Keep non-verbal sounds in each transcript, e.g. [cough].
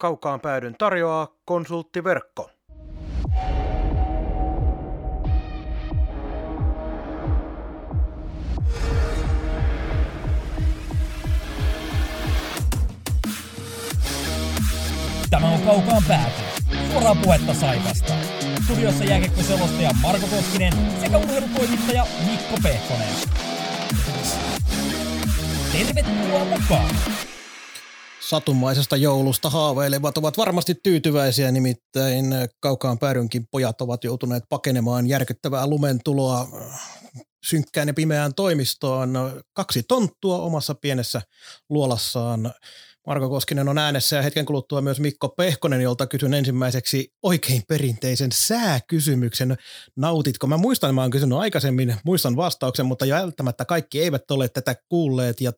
Kaukaan päädyn tarjoaa konsulttiverkko. Tämä on Kaukaan pääty. Suoraa puhetta Saivasta. Studiossa jääkiekkoselostaja Marko Koskinen sekä urheilutoimittaja Mikko Pehkonen. Tervetuloa mukaan! Satumaisesta joulusta haaveilevat ovat varmasti tyytyväisiä, nimittäin kaukaan päädynkin pojat ovat joutuneet pakenemaan järkyttävää lumentuloa synkkään ja pimeään toimistoon. Kaksi tonttua omassa pienessä luolassaan. Marko Koskinen on äänessä ja hetken kuluttua myös Mikko Pehkonen, jolta kysyn ensimmäiseksi oikein perinteisen sääkysymyksen. Nautitko? Mä muistan, mä oon kysynyt aikaisemmin, muistan vastauksen, mutta välttämättä kaikki eivät ole tätä kuulleet ja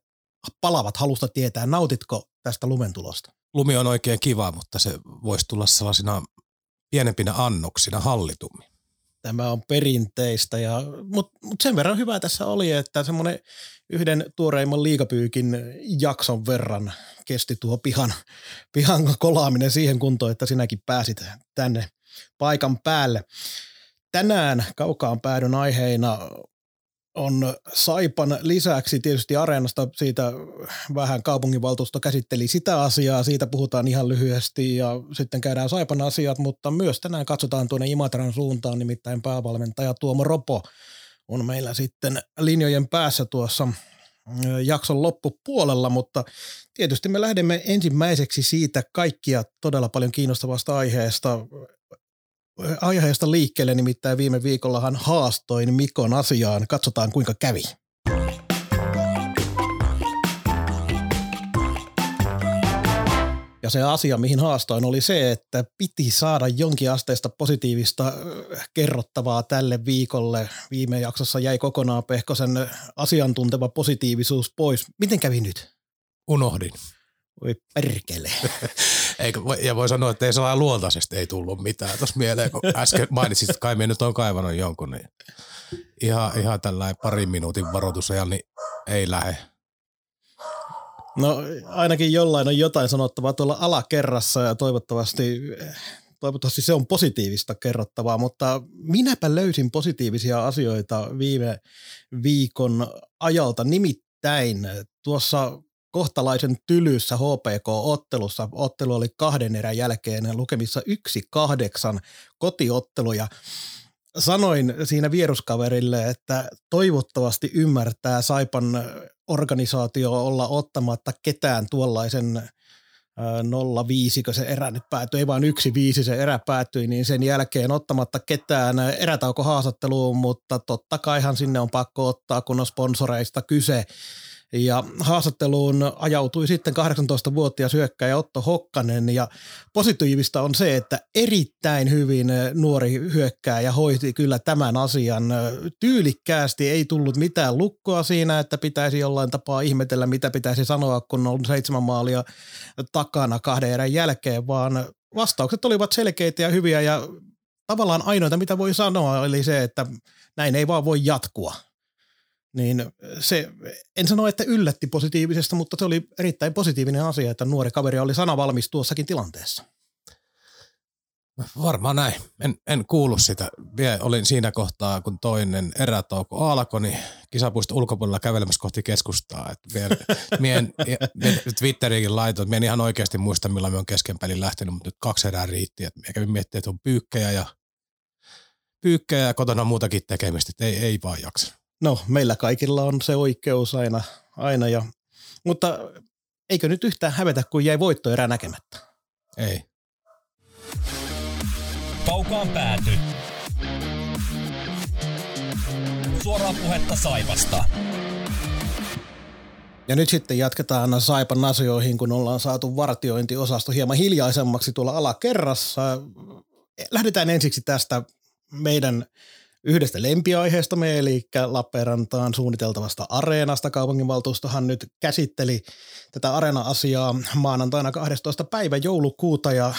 palavat halusta tietää. Nautitko tästä lumentulosta? Lumi on oikein kiva, mutta se voisi tulla sellaisina pienempinä annoksina hallitummin. Tämä on perinteistä, ja, mutta mut sen verran hyvä tässä oli, että semmoinen yhden tuoreimman liikapyykin jakson verran kesti tuo pihan, pihan kolaaminen siihen kuntoon, että sinäkin pääsit tänne paikan päälle. Tänään kaukaan päädyn aiheina on Saipan lisäksi tietysti Areenasta siitä vähän kaupunginvaltuusto käsitteli sitä asiaa, siitä puhutaan ihan lyhyesti ja sitten käydään Saipan asiat, mutta myös tänään katsotaan tuonne Imatran suuntaan, nimittäin päävalmentaja Tuomo Ropo on meillä sitten linjojen päässä tuossa jakson loppupuolella, mutta tietysti me lähdemme ensimmäiseksi siitä kaikkia todella paljon kiinnostavasta aiheesta, aiheesta liikkeelle, nimittäin viime viikollahan haastoin Mikon asiaan. Katsotaan kuinka kävi. Ja se asia, mihin haastoin, oli se, että piti saada jonkin asteista positiivista kerrottavaa tälle viikolle. Viime jaksossa jäi kokonaan Pehkosen asiantunteva positiivisuus pois. Miten kävi nyt? Unohdin. [laughs] Voi perkele. Eikö, ja voi sanoa, että ei sellainen luontaisesti ei tullut mitään tuossa mieleen, kun äsken mainitsit, että kai me nyt on kaivannut jonkun, niin ihan, ihan tällainen parin minuutin varoitusajan, niin ei lähde. No ainakin jollain on jotain sanottavaa tuolla alakerrassa ja toivottavasti, toivottavasti se on positiivista kerrottavaa, mutta minäpä löysin positiivisia asioita viime viikon ajalta. Nimittäin tuossa kohtalaisen tylyssä HPK-ottelussa. Ottelu oli kahden erän jälkeen lukemissa yksi kahdeksan kotiottelu ja sanoin siinä vieruskaverille, että toivottavasti ymmärtää Saipan organisaatio olla ottamatta ketään tuollaisen 0-5, kun se erä nyt päätyi, ei vaan yksi viisi se erä päättyi, niin sen jälkeen ottamatta ketään erätauko haastatteluun, mutta totta kaihan sinne on pakko ottaa, kun on sponsoreista kyse. Ja haastatteluun ajautui sitten 18-vuotias hyökkäjä Otto Hokkanen. Ja positiivista on se, että erittäin hyvin nuori hyökkääjä hoiti kyllä tämän asian. Tyylikkäästi. Ei tullut mitään lukkoa siinä, että pitäisi jollain tapaa ihmetellä, mitä pitäisi sanoa, kun on seitsemän maalia takana kahden erän jälkeen, vaan vastaukset olivat selkeitä ja hyviä. Ja tavallaan ainoita, mitä voi sanoa, eli se, että näin ei vaan voi jatkua niin se, en sano, että yllätti positiivisesta, mutta se oli erittäin positiivinen asia, että nuori kaveri oli sanavalmis tuossakin tilanteessa. Varmaan näin. En, en kuullut sitä. Vielä olin siinä kohtaa, kun toinen erätauko alkoi, niin kisapuisto ulkopuolella kävelemässä kohti keskustaa. Et vielä, [laughs] mien, mien Twitteriinkin laitoin, että en ihan oikeasti muista, milloin me on kesken pelin lähtenyt, mutta nyt kaksi erää riitti. Et kävin miettimään, että on pyykkejä ja, pyykkejä ja kotona muutakin tekemistä, että ei, ei vaan jaksa. No, meillä kaikilla on se oikeus aina, aina ja, mutta eikö nyt yhtään hävetä, kun jäi voitto erää näkemättä? Ei. Kaukaan pääty. Suoraa puhetta Saivasta. Ja nyt sitten jatketaan Saipan asioihin, kun ollaan saatu vartiointiosasto hieman hiljaisemmaksi tuolla alakerrassa. Lähdetään ensiksi tästä meidän yhdestä lempiaiheestamme, eli Lappeenrantaan suunniteltavasta areenasta. Kaupunginvaltuustohan nyt käsitteli tätä areena-asiaa maanantaina 12. päivä joulukuuta ja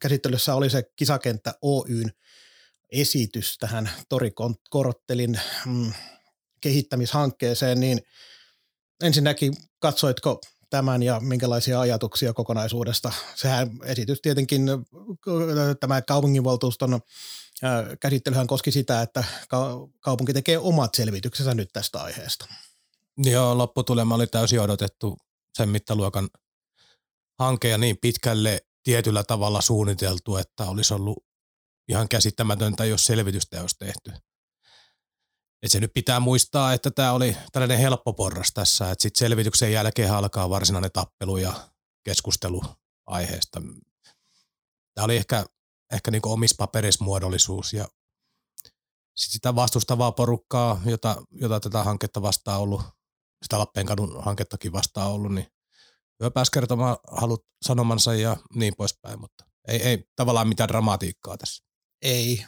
käsittelyssä oli se kisakenttä Oyn esitys tähän Torikorottelin mm, kehittämishankkeeseen, niin ensinnäkin katsoitko tämän ja minkälaisia ajatuksia kokonaisuudesta. Sehän esitys tietenkin, tämä kaupunginvaltuuston käsittelyhän koski sitä, että kaupunki tekee omat selvityksensä nyt tästä aiheesta. Joo, lopputulema oli täysin odotettu sen mittaluokan hanke ja niin pitkälle tietyllä tavalla suunniteltu, että olisi ollut ihan käsittämätöntä, jos selvitystä olisi tehty. Et se nyt pitää muistaa, että tämä oli tällainen helppo porras tässä, että sitten selvityksen jälkeen alkaa varsinainen tappelu ja keskustelu aiheesta. Tämä oli ehkä, ehkä niin omissa paperissa muodollisuus ja sit sitä vastustavaa porukkaa, jota, jota tätä hanketta vastaan ollut, sitä Lappeenkadun hankettakin vastaan ollut, niin hyvä pääsi kertomaan halut sanomansa ja niin poispäin, mutta ei, ei tavallaan mitään dramatiikkaa tässä. Ei.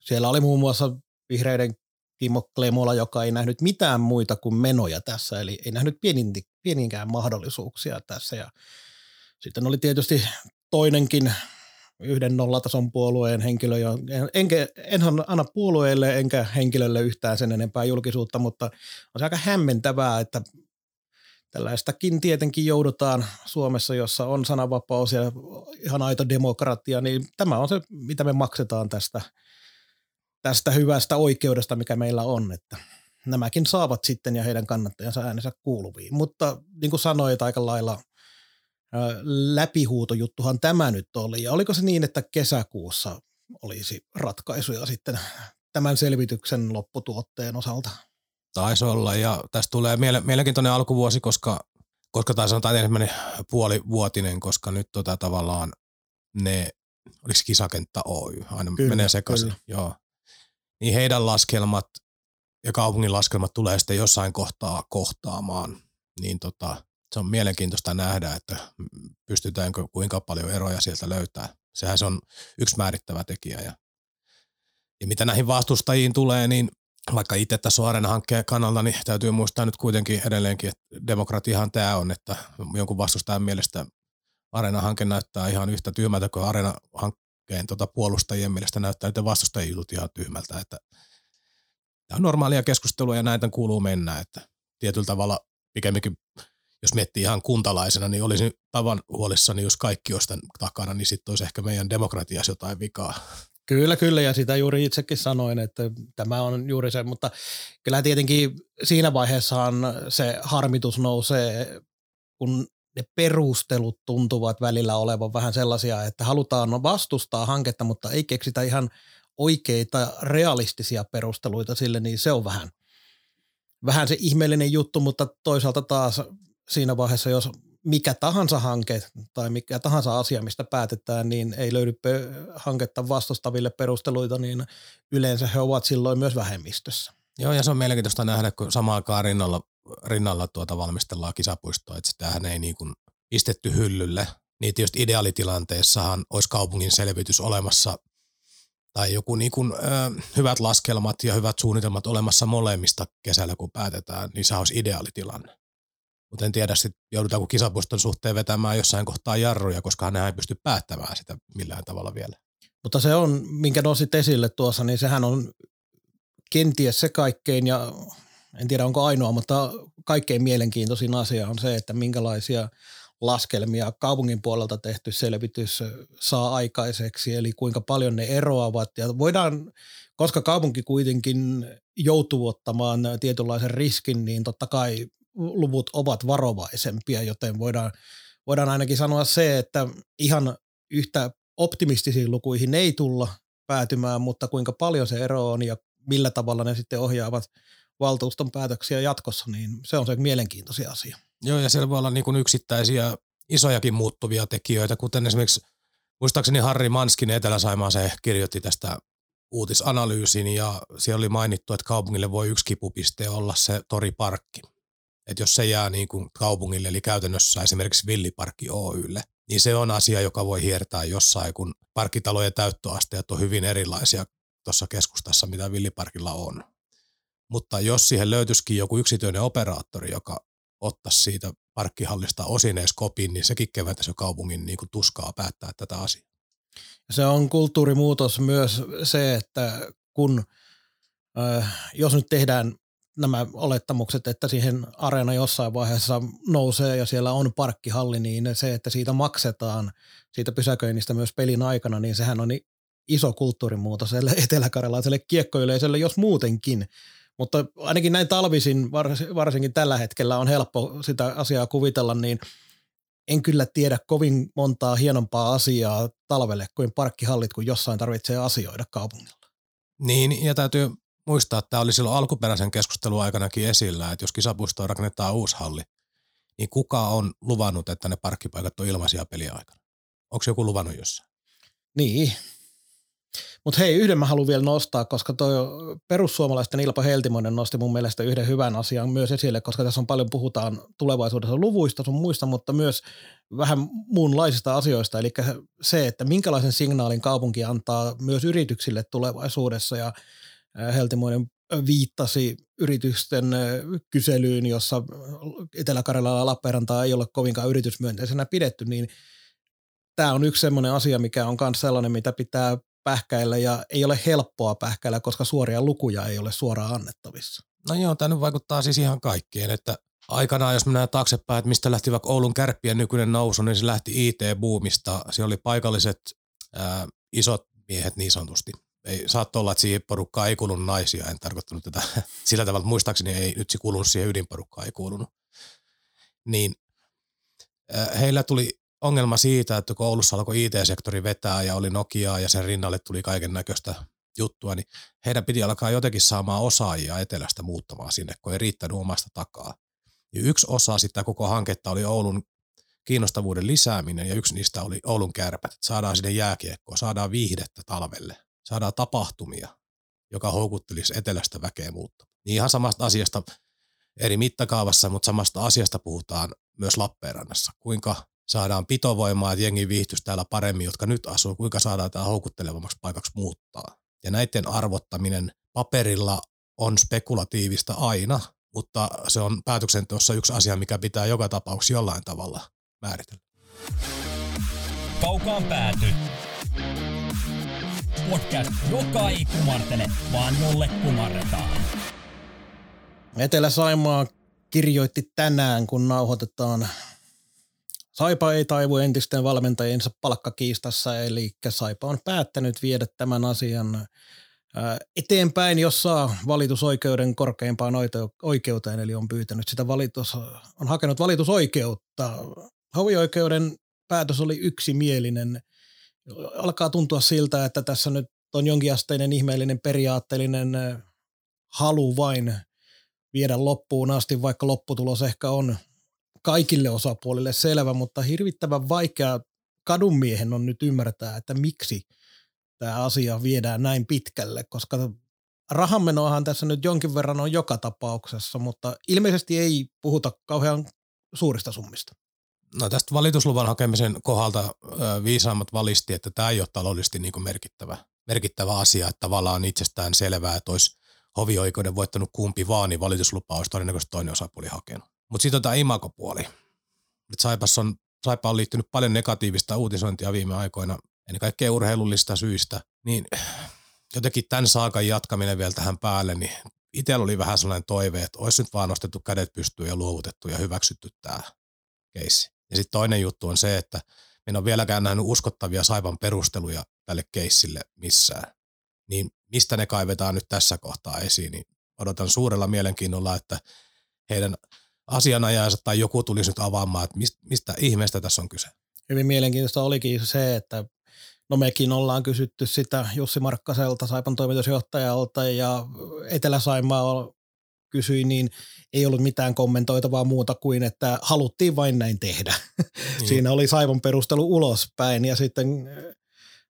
Siellä oli muun muassa vihreiden Timo Klemola, joka ei nähnyt mitään muita kuin menoja tässä, eli ei nähnyt pienin, pieninkään mahdollisuuksia tässä. Ja sitten oli tietysti toinenkin yhden nollatason puolueen henkilö, enkä, en anna puolueelle enkä henkilölle yhtään sen enempää julkisuutta, mutta on se aika hämmentävää, että tällaistakin tietenkin joudutaan Suomessa, jossa on sananvapaus ja ihan aito demokratia, niin tämä on se, mitä me maksetaan tästä – tästä hyvästä oikeudesta, mikä meillä on, että nämäkin saavat sitten ja heidän kannattajansa äänensä kuuluviin. Mutta niin kuin sanoit aika lailla, läpihuutojuttuhan tämä nyt oli. Ja oliko se niin, että kesäkuussa olisi ratkaisuja sitten tämän selvityksen lopputuotteen osalta? Taisi olla ja tästä tulee mielenkiintoinen alkuvuosi, koska, koska tai sanotaan ensimmäinen puolivuotinen, koska nyt tota tavallaan ne, oliko kisakenttä Oy, aina kyllä, menee sekaisin. Kyllä. Joo niin heidän laskelmat ja kaupungin laskelmat tulee sitten jossain kohtaa kohtaamaan, niin tota, se on mielenkiintoista nähdä, että pystytäänkö kuinka paljon eroja sieltä löytää. Sehän se on yksi määrittävä tekijä. Ja, ja mitä näihin vastustajiin tulee, niin vaikka itse tässä on hankkeen kannalta, niin täytyy muistaa nyt kuitenkin edelleenkin, että demokratiahan tämä on, että jonkun vastustajan mielestä Areena-hanke näyttää ihan yhtä tyhmältä kuin Areena-hankkeen hankkeen tota puolustajien mielestä näyttää että vastustajien jutut ihan tyhmältä. Että tämä on normaalia keskustelua ja näitä kuuluu mennä, että tietyllä tavalla pikemminkin jos miettii ihan kuntalaisena, niin olisin tavan huolissani, jos kaikki olisi tämän takana, niin sitten olisi ehkä meidän demokratiassa jotain vikaa. Kyllä, kyllä, ja sitä juuri itsekin sanoin, että tämä on juuri se, mutta kyllä tietenkin siinä vaiheessaan se harmitus nousee, kun ne perustelut tuntuvat välillä olevan vähän sellaisia, että halutaan vastustaa hanketta, mutta ei keksitä ihan oikeita realistisia perusteluita sille, niin se on vähän, vähän se ihmeellinen juttu, mutta toisaalta taas siinä vaiheessa, jos mikä tahansa hanke tai mikä tahansa asia, mistä päätetään, niin ei löydy hanketta vastustaville perusteluita, niin yleensä he ovat silloin myös vähemmistössä. Joo, ja se on mielenkiintoista nähdä, kun samaan aikaan rinnalla rinnalla tuota valmistellaan kisapuistoa, että sitähän ei niin kuin pistetty hyllylle. Niin tietysti ideaalitilanteessahan olisi kaupungin selvitys olemassa tai joku niin kuin, ö, hyvät laskelmat ja hyvät suunnitelmat olemassa molemmista kesällä, kun päätetään, niin se olisi ideaalitilanne. Mutta en tiedä, sitten joudutaanko kisapuiston suhteen vetämään jossain kohtaa jarruja, koska hän ei pysty päättämään sitä millään tavalla vielä. Mutta se on, minkä nosit esille tuossa, niin sehän on kenties se kaikkein ja en tiedä onko ainoa, mutta kaikkein mielenkiintoisin asia on se, että minkälaisia laskelmia kaupungin puolelta tehty selvitys saa aikaiseksi, eli kuinka paljon ne eroavat. Ja voidaan, koska kaupunki kuitenkin joutuu ottamaan tietynlaisen riskin, niin totta kai luvut ovat varovaisempia, joten voidaan, voidaan ainakin sanoa se, että ihan yhtä optimistisiin lukuihin ei tulla päätymään, mutta kuinka paljon se ero on ja millä tavalla ne sitten ohjaavat – valtuuston päätöksiä jatkossa, niin se on se mielenkiintoisia asia. Joo, ja siellä voi olla niin kuin yksittäisiä isojakin muuttuvia tekijöitä, kuten esimerkiksi muistaakseni Harri Manskin Etelä-Saimaa se kirjoitti tästä uutisanalyysin ja siellä oli mainittu, että kaupungille voi yksi kipupiste olla se toriparkki. Että jos se jää niin kuin kaupungille, eli käytännössä esimerkiksi Villiparkki Oylle, niin se on asia, joka voi hiertää jossain, kun parkkitalojen täyttöasteet on hyvin erilaisia tuossa keskustassa, mitä Villiparkilla on. Mutta jos siihen löytyisikin joku yksityinen operaattori, joka ottaisi siitä parkkihallista osin edes kopin, niin sekin keventäisi jo kaupungin niin kuin tuskaa päättää tätä asiaa. Se on kulttuurimuutos myös se, että kun äh, jos nyt tehdään nämä olettamukset, että siihen areena jossain vaiheessa nousee ja siellä on parkkihalli, niin se, että siitä maksetaan siitä pysäköinnistä myös pelin aikana, niin sehän on iso kulttuurimuutos [laughs] eteläkarjalaiselle kiekkoyleisölle, jos muutenkin. Mutta ainakin näin talvisin, varsinkin tällä hetkellä on helppo sitä asiaa kuvitella, niin en kyllä tiedä kovin montaa hienompaa asiaa talvelle kuin parkkihallit, kun jossain tarvitsee asioida kaupungilla. Niin, ja täytyy muistaa, että tämä oli silloin alkuperäisen keskustelun aikanakin esillä, että jos kisapuistoon rakennetaan uusi halli, niin kuka on luvannut, että ne parkkipaikat on ilmaisia peliaikana? Onko joku luvannut jossain? Niin, mutta hei, yhden mä haluan vielä nostaa, koska tuo perussuomalaisten Ilpo Heltimoinen nosti mun mielestä yhden hyvän asian myös esille, koska tässä on paljon puhutaan tulevaisuudessa luvuista sun muista, mutta myös vähän muunlaisista asioista, eli se, että minkälaisen signaalin kaupunki antaa myös yrityksille tulevaisuudessa ja Heltimoinen viittasi yritysten kyselyyn, jossa Etelä-Karjalalla ja Lappeenrantaa ei ole kovinkaan yritysmyönteisenä pidetty, niin tämä on yksi sellainen asia, mikä on myös sellainen, mitä pitää pähkäillä ja ei ole helppoa pähkäillä, koska suoria lukuja ei ole suoraan annettavissa. No joo, tämä nyt vaikuttaa siis ihan kaikkeen, että aikanaan, jos mennään taaksepäin, että mistä lähti vaikka Oulun kärppien nykyinen nousu, niin se lähti IT-buumista. Siellä oli paikalliset ää, isot miehet niin sanotusti. Ei, saattoi olla, että siihen porukkaan ei kuulunut naisia, en tarkoittanut tätä [laughs] sillä tavalla, että muistaakseni ei nyt se kuulunut siihen ydinporukkaan, ei kuulunut. Niin ää, heillä tuli ongelma siitä, että kun Oulussa alkoi IT-sektori vetää ja oli Nokia ja sen rinnalle tuli kaiken näköistä juttua, niin heidän piti alkaa jotenkin saamaan osaajia etelästä muuttamaan sinne, kun ei riittänyt omasta takaa. Ja yksi osa sitä koko hanketta oli Oulun kiinnostavuuden lisääminen ja yksi niistä oli Oulun kärpät. Saadaan sinne jääkiekkoa, saadaan viihdettä talvelle, saadaan tapahtumia, joka houkuttelisi etelästä väkeä muuttamaan. Niin ihan samasta asiasta eri mittakaavassa, mutta samasta asiasta puhutaan myös Lappeenrannassa. Kuinka saadaan pitovoimaa, että jengi viihtyisi täällä paremmin, jotka nyt asuu, kuinka saadaan tämä houkuttelevammaksi paikaksi muuttaa. Ja näiden arvottaminen paperilla on spekulatiivista aina, mutta se on päätöksenteossa yksi asia, mikä pitää joka tapauksessa jollain tavalla määritellä. Kaukaan pääty. Podcast, joka ei kumartele, vaan jolle kumarretaan. Etelä-Saimaa kirjoitti tänään, kun nauhoitetaan Saipa ei taivu entisten valmentajiensa palkkakiistassa, eli Saipa on päättänyt viedä tämän asian eteenpäin, jossa valitusoikeuden korkeimpaan oikeuteen, eli on pyytänyt sitä valitus, on hakenut valitusoikeutta. Hovioikeuden päätös oli yksimielinen. Alkaa tuntua siltä, että tässä nyt on jonkinasteinen ihmeellinen periaatteellinen halu vain viedä loppuun asti, vaikka lopputulos ehkä on kaikille osapuolille selvä, mutta hirvittävän vaikea kadunmiehen on nyt ymmärtää, että miksi tämä asia viedään näin pitkälle, koska rahanmenoahan tässä nyt jonkin verran on joka tapauksessa, mutta ilmeisesti ei puhuta kauhean suurista summista. No tästä valitusluvan hakemisen kohdalta viisaammat valisti, että tämä ei ole taloudellisesti niin merkittävä, merkittävä asia, että tavallaan itsestään selvää, että olisi hovioikeuden voittanut kumpi vaan, niin valituslupa olisi todennäköisesti toinen osapuoli hakenut. Mutta sitten on tämä imakopuoli. Nyt Saipas on, Saipa on liittynyt paljon negatiivista uutisointia viime aikoina, ennen kaikkea urheilullista syistä, niin jotenkin tämän saakan jatkaminen vielä tähän päälle, niin itsellä oli vähän sellainen toive, että olisi nyt vaan nostettu kädet pystyyn ja luovutettu ja hyväksytty tämä keissi. Ja sitten toinen juttu on se, että en ole vieläkään nähnyt uskottavia Saipan perusteluja tälle keissille missään. Niin mistä ne kaivetaan nyt tässä kohtaa esiin, niin odotan suurella mielenkiinnolla, että heidän asianajajansa tai joku tulisi nyt avaamaan, että mistä, mistä ihmeestä tässä on kyse. Hyvin mielenkiintoista olikin se, että no mekin ollaan kysytty sitä Jussi Markkaselta, Saipan toimitusjohtajalta ja Etelä-Saimaa kysyi, niin ei ollut mitään kommentoitavaa muuta kuin, että haluttiin vain näin tehdä. Niin. Siinä oli Saipan perustelu ulospäin ja sitten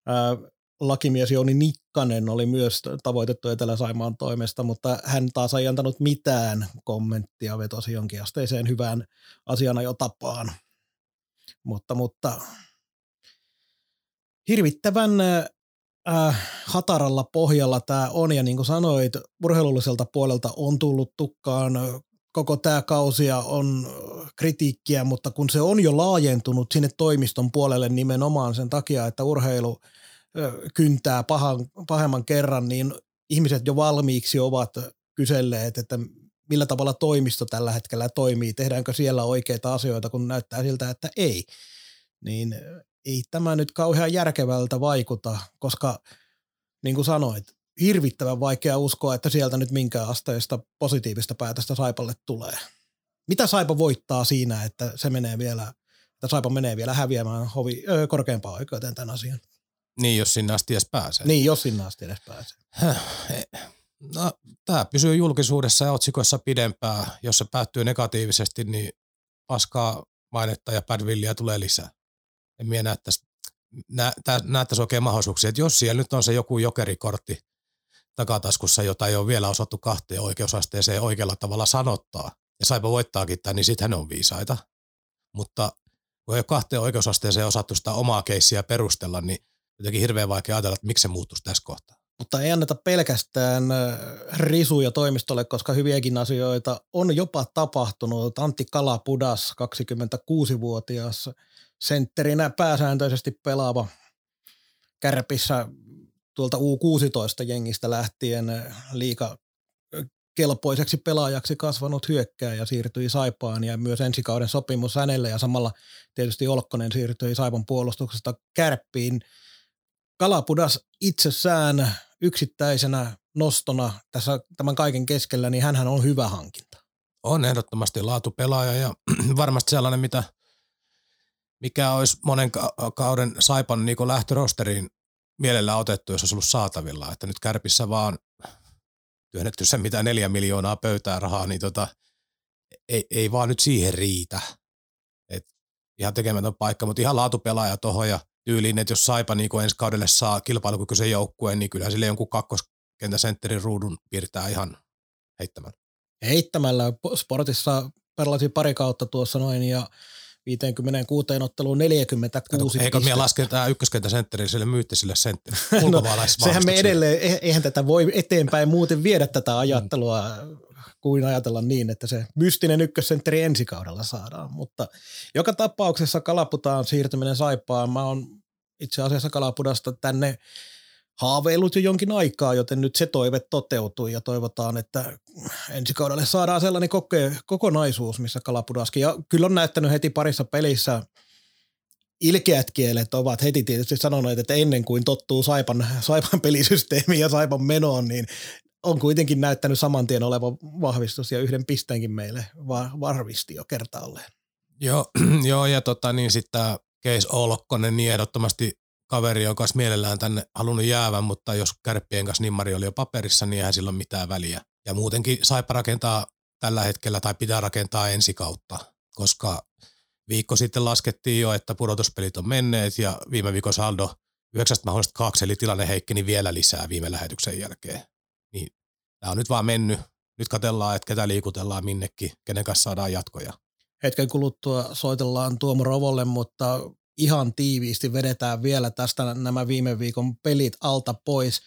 ää, lakimies Jouni Nikkanen oli myös tavoitettu Etelä-Saimaan toimesta, mutta hän taas ei antanut mitään kommenttia, vetosi jonkinasteiseen hyvään asiana jo tapaan. Mutta, mutta hirvittävän äh, hataralla pohjalla tämä on, ja niin kuin sanoit, urheilulliselta puolelta on tullut tukkaan. Koko tämä kausia on kritiikkiä, mutta kun se on jo laajentunut sinne toimiston puolelle nimenomaan sen takia, että urheilu – kyntää pahan, pahemman kerran, niin ihmiset jo valmiiksi ovat kyselleet, että millä tavalla toimisto tällä hetkellä toimii, tehdäänkö siellä oikeita asioita, kun näyttää siltä, että ei, niin ei tämä nyt kauhean järkevältä vaikuta, koska niin kuin sanoit, hirvittävän vaikea uskoa, että sieltä nyt minkään asteista positiivista päätöstä Saipalle tulee. Mitä Saipa voittaa siinä, että se menee vielä, että Saipa menee vielä häviämään hovi, öö, korkeampaan oikeuteen tämän asian? Niin, jos sinne asti edes pääsee. Niin, jos sinne asti edes pääsee. No, tämä pysyy julkisuudessa ja otsikoissa pidempään. Jos se päättyy negatiivisesti, niin paskaa mainetta ja badvillia tulee lisää. En minä näyttäisi, nä, näyttäisi oikein mahdollisuuksia, että jos siellä nyt on se joku jokerikortti takataskussa, jota ei ole vielä osattu kahteen oikeusasteeseen oikealla tavalla sanottaa, ja saipa voittaakin tämän, niin sitten hän on viisaita. Mutta kun ei ole kahteen oikeusasteeseen osattu sitä omaa keissiä perustella, niin jotenkin hirveän vaikea ajatella, että miksi se muuttuisi tässä kohtaa. Mutta ei anneta pelkästään risuja toimistolle, koska hyviäkin asioita on jopa tapahtunut. Antti Kalapudas, 26-vuotias sentterinä pääsääntöisesti pelaava kärpissä tuolta U16-jengistä lähtien liika kelpoiseksi pelaajaksi kasvanut hyökkääjä siirtyi Saipaan ja myös ensi kauden sopimus hänelle ja samalla tietysti Olkkonen siirtyi Saipan puolustuksesta kärppiin. Kalapudas itsessään yksittäisenä nostona tässä tämän kaiken keskellä, niin hän on hyvä hankinta. On ehdottomasti laatupelaaja ja [clears throat] varmasti sellainen, mitä, mikä olisi monen kauden Saipan niin lähtörosteriin mielellä otettu, jos olisi ollut saatavilla. Että nyt kärpissä vaan työnnetty sen mitä neljä miljoonaa pöytää rahaa, niin tota, ei, ei vaan nyt siihen riitä. Et ihan tekemätön paikka, mutta ihan laatupelaaja tuohon ja tyyliin, että jos Saipa niin ensi kaudelle saa kilpailukykyisen joukkueen, niin kyllä sille jonkun kakkoskentäsentterin ruudun piirtää ihan heittämällä. Heittämällä. Sportissa pelasin pari kautta tuossa noin ja 56 otteluun 46 Eikö me laske tämä ykköskentäsentteri sille myyttisille sentteri [laughs] no, Sehän me edelleen, eihän tätä voi eteenpäin muuten viedä tätä ajattelua kuin ajatella niin, että se mystinen ykkössentteri ensi kaudella saadaan. Mutta joka tapauksessa Kalaputaan siirtyminen Saipaan, mä oon itse asiassa Kalapudasta tänne haaveillut jo jonkin aikaa, joten nyt se toive toteutui ja toivotaan, että ensi kaudelle saadaan sellainen koke- kokonaisuus, missä Kalapudaskin. Ja kyllä on näyttänyt heti parissa pelissä ilkeät kielet ovat heti tietysti sanoneet, että ennen kuin tottuu Saipan, Saipan pelisysteemiin ja Saipan menoon, niin on kuitenkin näyttänyt saman tien oleva vahvistus ja yhden pisteenkin meille va- varvisti jo kertaalleen. Joo, [clears throat] joo ja tota, niin sitten tämä Keis Olkkonen, niin ehdottomasti kaveri on kanssa mielellään tänne halunnut jäävän, mutta jos kärppien kanssa nimmari oli jo paperissa, niin eihän sillä ole mitään väliä. Ja muutenkin saipa rakentaa tällä hetkellä tai pitää rakentaa ensi kautta, koska viikko sitten laskettiin jo, että pudotuspelit on menneet ja viime viikon saldo yhdeksästä mahdollista kaksi, eli tilanne heikkeni vielä lisää viime lähetyksen jälkeen. Niin tämä on nyt vaan mennyt. Nyt katellaan, että ketä liikutellaan minnekin, kenen kanssa saadaan jatkoja. Hetken kuluttua soitellaan Tuomo Rovolle, mutta ihan tiiviisti vedetään vielä tästä nämä viime viikon pelit alta pois.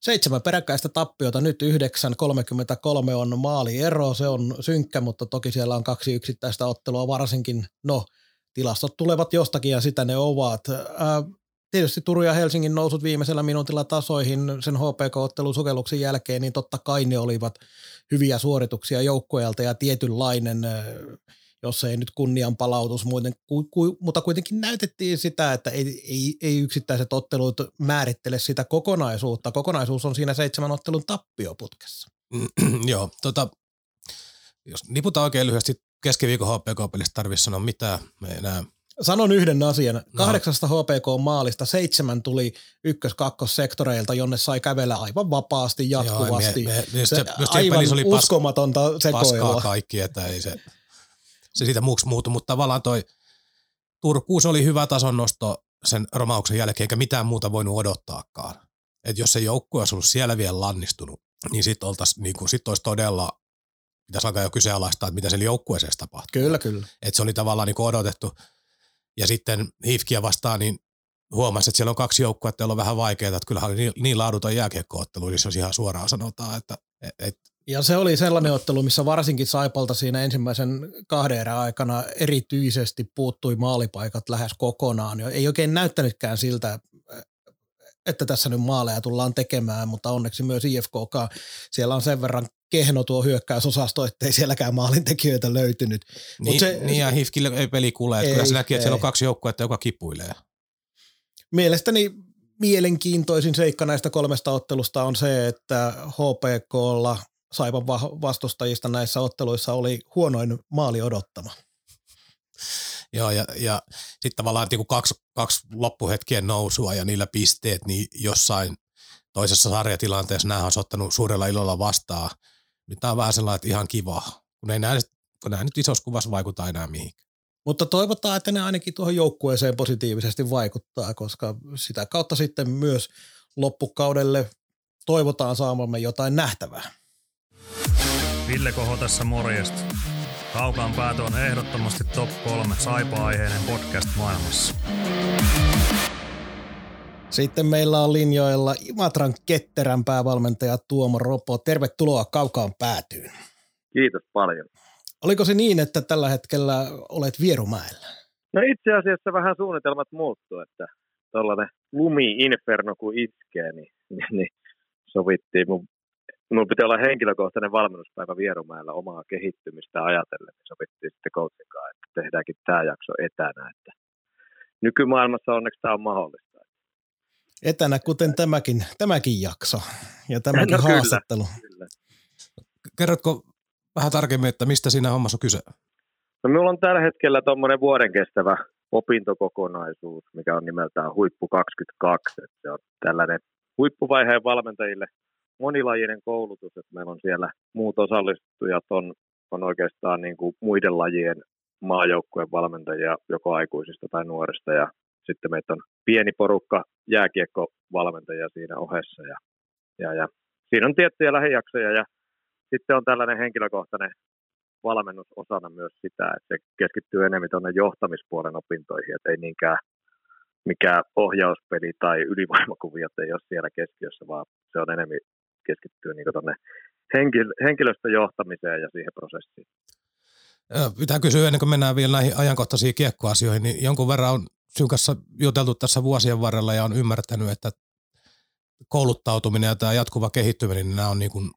Seitsemän peräkkäistä tappiota, nyt 9.33 on maaliero, se on synkkä, mutta toki siellä on kaksi yksittäistä ottelua varsinkin. No, tilastot tulevat jostakin ja sitä ne ovat. Ää, tietysti Turun ja Helsingin nousut viimeisellä minuutilla tasoihin sen HPK-ottelun sukelluksen jälkeen, niin totta kai ne olivat hyviä suorituksia joukkueelta ja tietynlainen jos ei nyt kunnian palautus muuten, ku, ku, mutta kuitenkin näytettiin sitä, että ei, ei, ei yksittäiset ottelut määrittele sitä kokonaisuutta. Kokonaisuus on siinä seitsemän ottelun tappioputkessa. [clears throat] Joo, tota, jos niputaan oikein lyhyesti keskiviikon HPK-pelistä tarvitsisi sanoa mitään, me enää Sanon yhden asian. No. Kahdeksasta HPK-maalista seitsemän tuli ykkös-kakkossektoreilta, jonne sai kävellä aivan vapaasti jatkuvasti. Joo, me, me, se, se, aivan oli uskomatonta sekoilua. Paskaa kaikki, että ei se se siitä muuksi muutu, mutta tavallaan toi Turkuus oli hyvä tason nosto sen romauksen jälkeen, eikä mitään muuta voinut odottaakaan. Et jos se joukkue olisi ollut siellä vielä lannistunut, niin sitten niin sit olisi todella, pitäisi alkaa jo kyseenalaistaa, että mitä sen joukkueeseen tapahtuu. Kyllä, kyllä. Et se oli tavallaan niin odotettu. Ja sitten Hifkiä vastaan, niin huomasi, että siellä on kaksi joukkuetta, joilla on vähän vaikeaa, että kyllähän oli niin, niin laaduton jääkiekkoottelu, niin se olisi ihan suoraan sanotaan, että et, ja se oli sellainen ottelu, missä varsinkin Saipalta siinä ensimmäisen kahden erän aikana erityisesti puuttui maalipaikat lähes kokonaan. Ei oikein näyttänytkään siltä, että tässä nyt maaleja tullaan tekemään, mutta onneksi myös IFKK, siellä on sen verran kehno tuo hyökkäysosasto, ettei sielläkään maalintekijöitä löytynyt. Niin, se, niin ja Hifkille ei peli kuule, että kyllä se näki, että siellä on kaksi joukkuetta, joka kipuilee. Mielestäni mielenkiintoisin seikka näistä kolmesta ottelusta on se, että HPKlla Saipan vastustajista näissä otteluissa oli huonoin maali odottama. Joo, ja, ja sitten tavallaan niin kaksi, kaksi loppuhetkien nousua ja niillä pisteet, niin jossain toisessa sarjatilanteessa nämä on ottanut suurella ilolla vastaan. Nyt tämä on vähän sellainen, että ihan kiva, kun ei näe, kun nämä nyt isossa kuvassa vaikuta enää mihinkään. Mutta toivotaan, että ne ainakin tuohon joukkueeseen positiivisesti vaikuttaa, koska sitä kautta sitten myös loppukaudelle toivotaan saamamme jotain nähtävää. Ville Koho tässä morjesta. Kaukaan päätö on ehdottomasti top 3 saipa-aiheinen podcast maailmassa. Sitten meillä on linjoilla Imatran ketterän päävalmentaja Tuomo Ropo. Tervetuloa Kaukaan päätyyn. Kiitos paljon. Oliko se niin, että tällä hetkellä olet Vierumäellä? No itse asiassa vähän suunnitelmat muuttuu, että tuollainen lumi-inferno kun iskee, niin, niin, niin sovittiin mun Minulla pitää olla henkilökohtainen valmennuspäivä Vierumäellä omaa kehittymistä ajatellen. Niin sovittiin sitten coachin kanssa, että tehdäänkin tämä jakso etänä. Että nykymaailmassa onneksi tämä on mahdollista. Etänä, kuten tämäkin, tämäkin jakso ja tämäkin [laughs] no, haastattelu. Kyllä, kyllä. Kerrotko vähän tarkemmin, että mistä siinä hommassa on kyse? No, minulla on tällä hetkellä tuommoinen vuoden kestävä opintokokonaisuus, mikä on nimeltään Huippu 22. Että se on tällainen huippuvaiheen valmentajille monilajinen koulutus, että meillä on siellä muut osallistujat on, on oikeastaan niin kuin muiden lajien maajoukkueen valmentajia, joko aikuisista tai nuorista, ja sitten meitä on pieni porukka jääkiekkovalmentajia siinä ohessa, ja, ja, ja siinä on tiettyjä lähijaksoja, ja sitten on tällainen henkilökohtainen valmennus osana myös sitä, että se keskittyy enemmän tuonne johtamispuolen opintoihin, että ei niinkään mikä ohjauspeli tai ylivoimakuviot ei ole siellä keskiössä, vaan se on enemmän keskittyy niin tuonne henkilöstön johtamiseen ja siihen prosessiin. Pitää kysyä ennen kuin mennään vielä näihin ajankohtaisiin kiekkoasioihin, niin jonkun verran on sinun kanssa juteltu tässä vuosien varrella ja on ymmärtänyt, että kouluttautuminen ja tämä jatkuva kehittyminen, niin nämä on niin kuin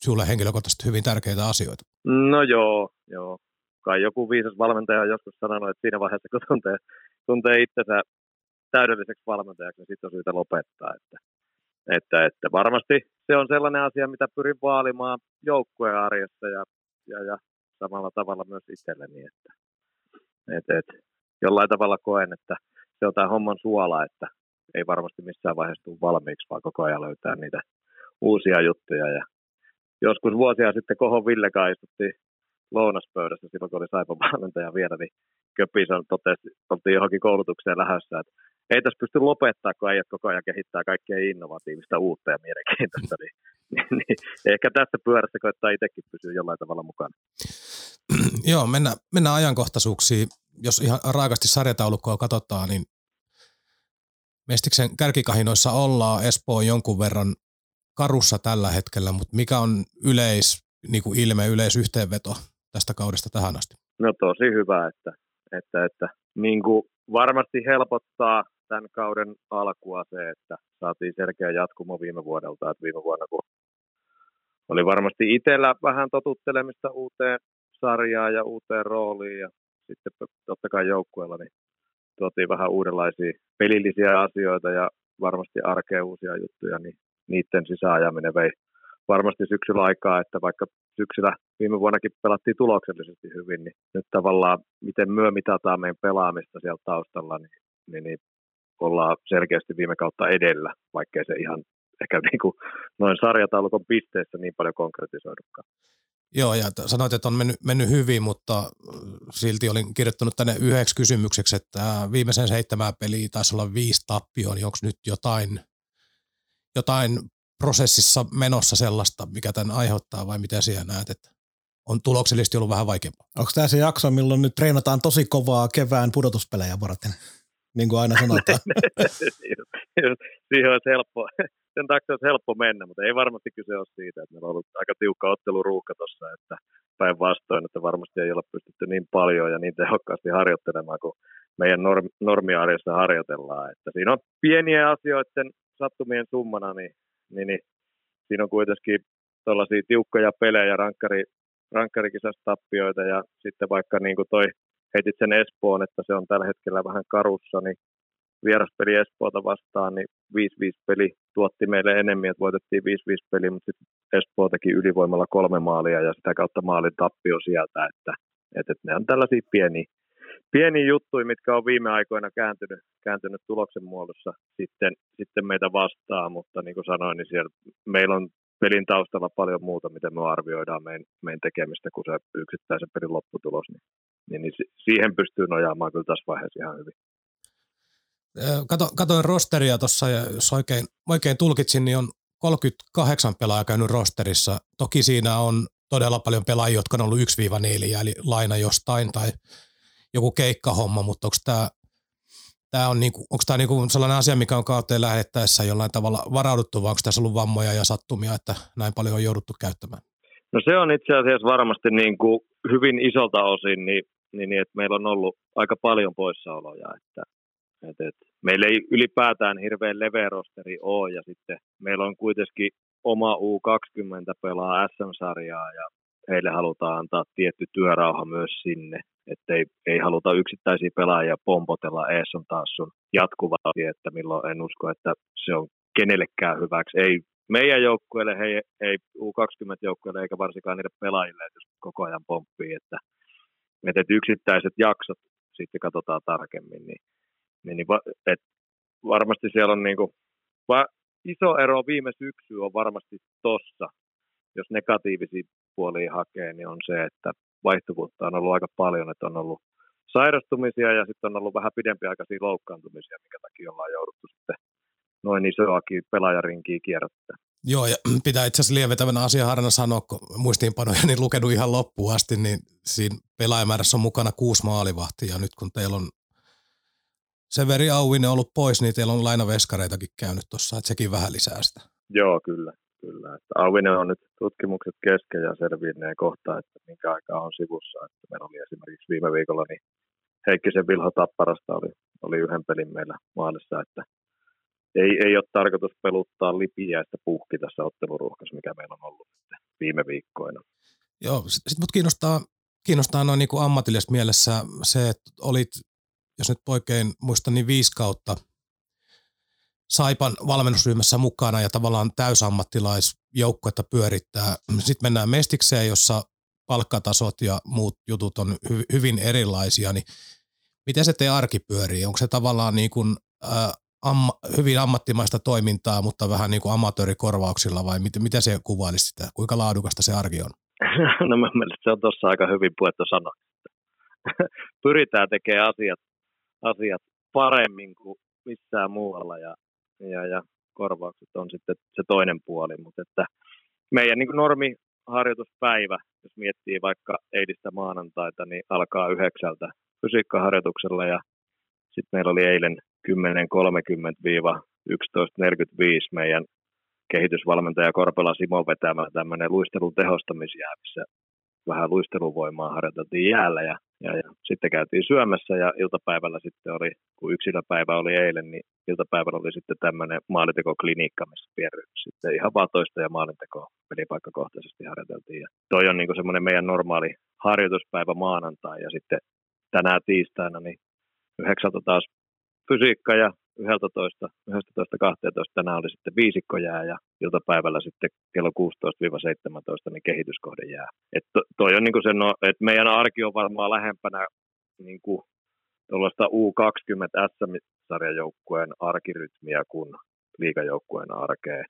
sinulle henkilökohtaisesti hyvin tärkeitä asioita. No joo, joo. Kai joku viisas valmentaja on joskus sanonut, että siinä vaiheessa kun tuntee, tuntee itsensä täydelliseksi valmentajaksi, niin sitten on syytä lopettaa. Että, että, että varmasti se on sellainen asia, mitä pyrin vaalimaan joukkueen arjessa ja, ja, ja samalla tavalla myös itselleni, että et, et, jollain tavalla koen, että se on tämä homman suola, että ei varmasti missään vaiheessa tule valmiiksi, vaan koko ajan löytää niitä uusia juttuja. Ja joskus vuosia sitten Kohon Ville istuttiin lounaspöydässä silloin, kun oli Saipan valmentaja vielä, niin Köpison totesi, oltiin johonkin koulutukseen lähdössä, että ei tässä pysty lopettaa, kun äijät koko ajan kehittää kaikkea innovatiivista uutta ja mielenkiintoista, niin, niin, niin ehkä tässä pyörässä koittaa itsekin pysyä jollain tavalla mukana. [clears throat] Joo, mennään, mennään ajankohtaisuuksiin. Jos ihan raakasti sarjataulukkoa katsotaan, niin Mestiksen kärkikahinoissa ollaan Espoo jonkun verran karussa tällä hetkellä, mutta mikä on yleis, niin kuin ilme, yleisyhteenveto tästä kaudesta tähän asti? No tosi hyvä, että, että, että niin kuin varmasti helpottaa tämän kauden alkua se, että saatiin selkeä jatkumo viime vuodelta. Että viime vuonna, kun oli varmasti itsellä vähän totuttelemista uuteen sarjaan ja uuteen rooliin ja sitten totta kai joukkueella, niin tuotiin vähän uudenlaisia pelillisiä asioita ja varmasti arkea uusia juttuja, niin niiden sisäajaminen vei varmasti syksyllä aikaa, että vaikka syksyllä viime vuonnakin pelattiin tuloksellisesti hyvin, niin nyt tavallaan miten myö mitataan meidän pelaamista sieltä taustalla, niin, niin, niin ollaan selkeästi viime kautta edellä, vaikkei se ihan ehkä [laughs] niin kuin noin sarjataulukon pisteessä niin paljon konkretisoidukaan. Joo, ja sanoit, että on mennyt, mennyt hyvin, mutta silti olin kirjoittanut tänne yhdeksi kysymykseksi, että viimeisen seitsemän peliä taisi olla viisi tappioon, niin onko nyt jotain, jotain prosessissa menossa sellaista, mikä tämän aiheuttaa vai mitä siellä näet, että on tuloksellisesti ollut vähän vaikeampaa? Onko tämä se jakso, milloin nyt treenataan tosi kovaa kevään pudotuspelejä varten? Niin kuin aina sanotaan. [laughs] Siihen olisi helppo, sen takia olisi helppo mennä, mutta ei varmasti kyse ole siitä, että meillä on ollut aika tiukka otteluruuhka tuossa, että päinvastoin, että varmasti ei ole pystytty niin paljon ja niin tehokkaasti harjoittelemaan kuin meidän norm, normiarjessa harjoitellaan. Että siinä on pieniä asioiden sattumien summana, niin, niin, niin siinä on kuitenkin tuollaisia tiukkoja pelejä, rankkari, rankkarikisasta ja sitten vaikka niin kuin toi heitit sen Espoon, että se on tällä hetkellä vähän karussa, niin vieraspeli Espoota vastaan, niin 5-5 peli tuotti meille enemmän, että voitettiin 5-5 peli, mutta sitten Espoo teki ylivoimalla kolme maalia ja sitä kautta maalin tappio sieltä, että, että, ne on tällaisia pieniä, pieniä juttuja, mitkä on viime aikoina kääntynyt, kääntynyt tuloksen muodossa sitten, sitten meitä vastaan, mutta niin kuin sanoin, niin siellä meillä on pelin taustalla paljon muuta, miten me arvioidaan meidän, meidän tekemistä kuin se yksittäisen pelin lopputulos, niin, niin, niin siihen pystyy nojaamaan kyllä tässä vaiheessa ihan hyvin. Kato, katoin rosteria tuossa ja jos oikein, oikein tulkitsin, niin on 38 pelaajaa käynyt rosterissa. Toki siinä on todella paljon pelaajia, jotka on ollut 1-4, eli laina jostain tai joku keikkahomma, mutta onko tämä tämä on, niinku, onko tämä niinku sellainen asia, mikä on kauteen lähettäessä jollain tavalla varauduttu, vai onko tässä ollut vammoja ja sattumia, että näin paljon on jouduttu käyttämään? No se on itse asiassa varmasti niin kuin hyvin isolta osin, niin, niin, niin että meillä on ollut aika paljon poissaoloja, että et, et, meillä ei ylipäätään hirveän leveä rosteri ole ja sitten meillä on kuitenkin oma U20 pelaa SM-sarjaa ja heille halutaan antaa tietty työrauha myös sinne, että ei, haluta yksittäisiä pelaajia pompotella ees on taas sun jatkuvasti, että milloin en usko, että se on kenellekään hyväksi. Ei meidän joukkueelle, ei, ei U20-joukkueelle eikä varsinkaan niille pelaajille, jos koko ajan pomppii, että, että yksittäiset jaksot sitten katsotaan tarkemmin, niin niin, niin et varmasti siellä on niin kuin, va, iso ero viime syksy on varmasti tossa, jos negatiivisia puolia hakee, niin on se, että vaihtuvuutta on ollut aika paljon, että on ollut sairastumisia ja sitten on ollut vähän pidempiaikaisia loukkaantumisia, mikä takia ollaan jouduttu sitten noin isoakin pelaajarinkiä kierrättää. Joo, ja [clears throat] pitää itse asiassa lieventävänä asiaharjana sanoa, kun muistiinpanoja niin lukenut ihan loppuun asti, niin siinä pelaajamäärässä on mukana kuusi maalivahtia. Nyt kun teillä on Severi Auvinen ollut pois, niin teillä on lainaveskareitakin käynyt tuossa, että sekin vähän lisää sitä. Joo, kyllä. kyllä. Että Auvinen on nyt tutkimukset kesken ja selviineen kohta, että minkä aikaa on sivussa. Että meillä oli esimerkiksi viime viikolla, niin Heikkisen Vilho Tapparasta oli, oli yhden pelin meillä maalissa, että ei, ei ole tarkoitus peluttaa lipiäistä puhki tässä otteluruuhkassa, mikä meillä on ollut viime viikkoina. Joo, sitten sit mut kiinnostaa, kiinnostaa noin niin ammatillisessa mielessä se, että olit jos nyt oikein muistan, niin viisi kautta Saipan valmennusryhmässä mukana ja tavallaan täysammattilaisjoukkuetta pyörittää. Sitten mennään Mestikseen, jossa palkkatasot ja muut jutut on hy- hyvin erilaisia, niin miten se teidän arki pyörii? Onko se tavallaan niin kuin, äh, amma, hyvin ammattimaista toimintaa, mutta vähän niin kuin amatöörikorvauksilla vai miten, miten se kuvailisi sitä? Kuinka laadukasta se arki on? [laughs] No mä mielestä se on tuossa aika hyvin puettu sana. [laughs] Pyritään tekemään asiat asiat paremmin kuin missään muualla ja, ja, ja korvaukset on sitten se toinen puoli, mutta että meidän niin normi harjoituspäivä, jos miettii vaikka eilistä maanantaita, niin alkaa yhdeksältä fysiikkaharjoituksella ja sitten meillä oli eilen 10.30-11.45 meidän kehitysvalmentaja Korpela Simo vetämä tämmöinen luistelun tehostamisjää, missä vähän luisteluvoimaa harjoiteltiin jäällä ja, ja, ja sitten käytiin syömässä ja iltapäivällä sitten oli, kun yksilöpäivä oli eilen, niin iltapäivällä oli sitten tämmöinen maalintekoklinikka, missä pienryhmä sitten ihan vaan toista ja maalinteko pelipaikkakohtaisesti harjoiteltiin. Ja toi on niin semmoinen meidän normaali harjoituspäivä maanantai ja sitten tänään tiistaina niin yhdeksältä taas fysiikka ja 11, 11 12 tänään oli sitten viisikko jää ja iltapäivällä sitten kello 16-17 niin kehityskohde jää. Et to, toi on niin se, no, että meidän arki on varmaan lähempänä niin kuin tuollaista U20 SM-sarjajoukkueen arkirytmiä kuin liikajoukkueen arkea,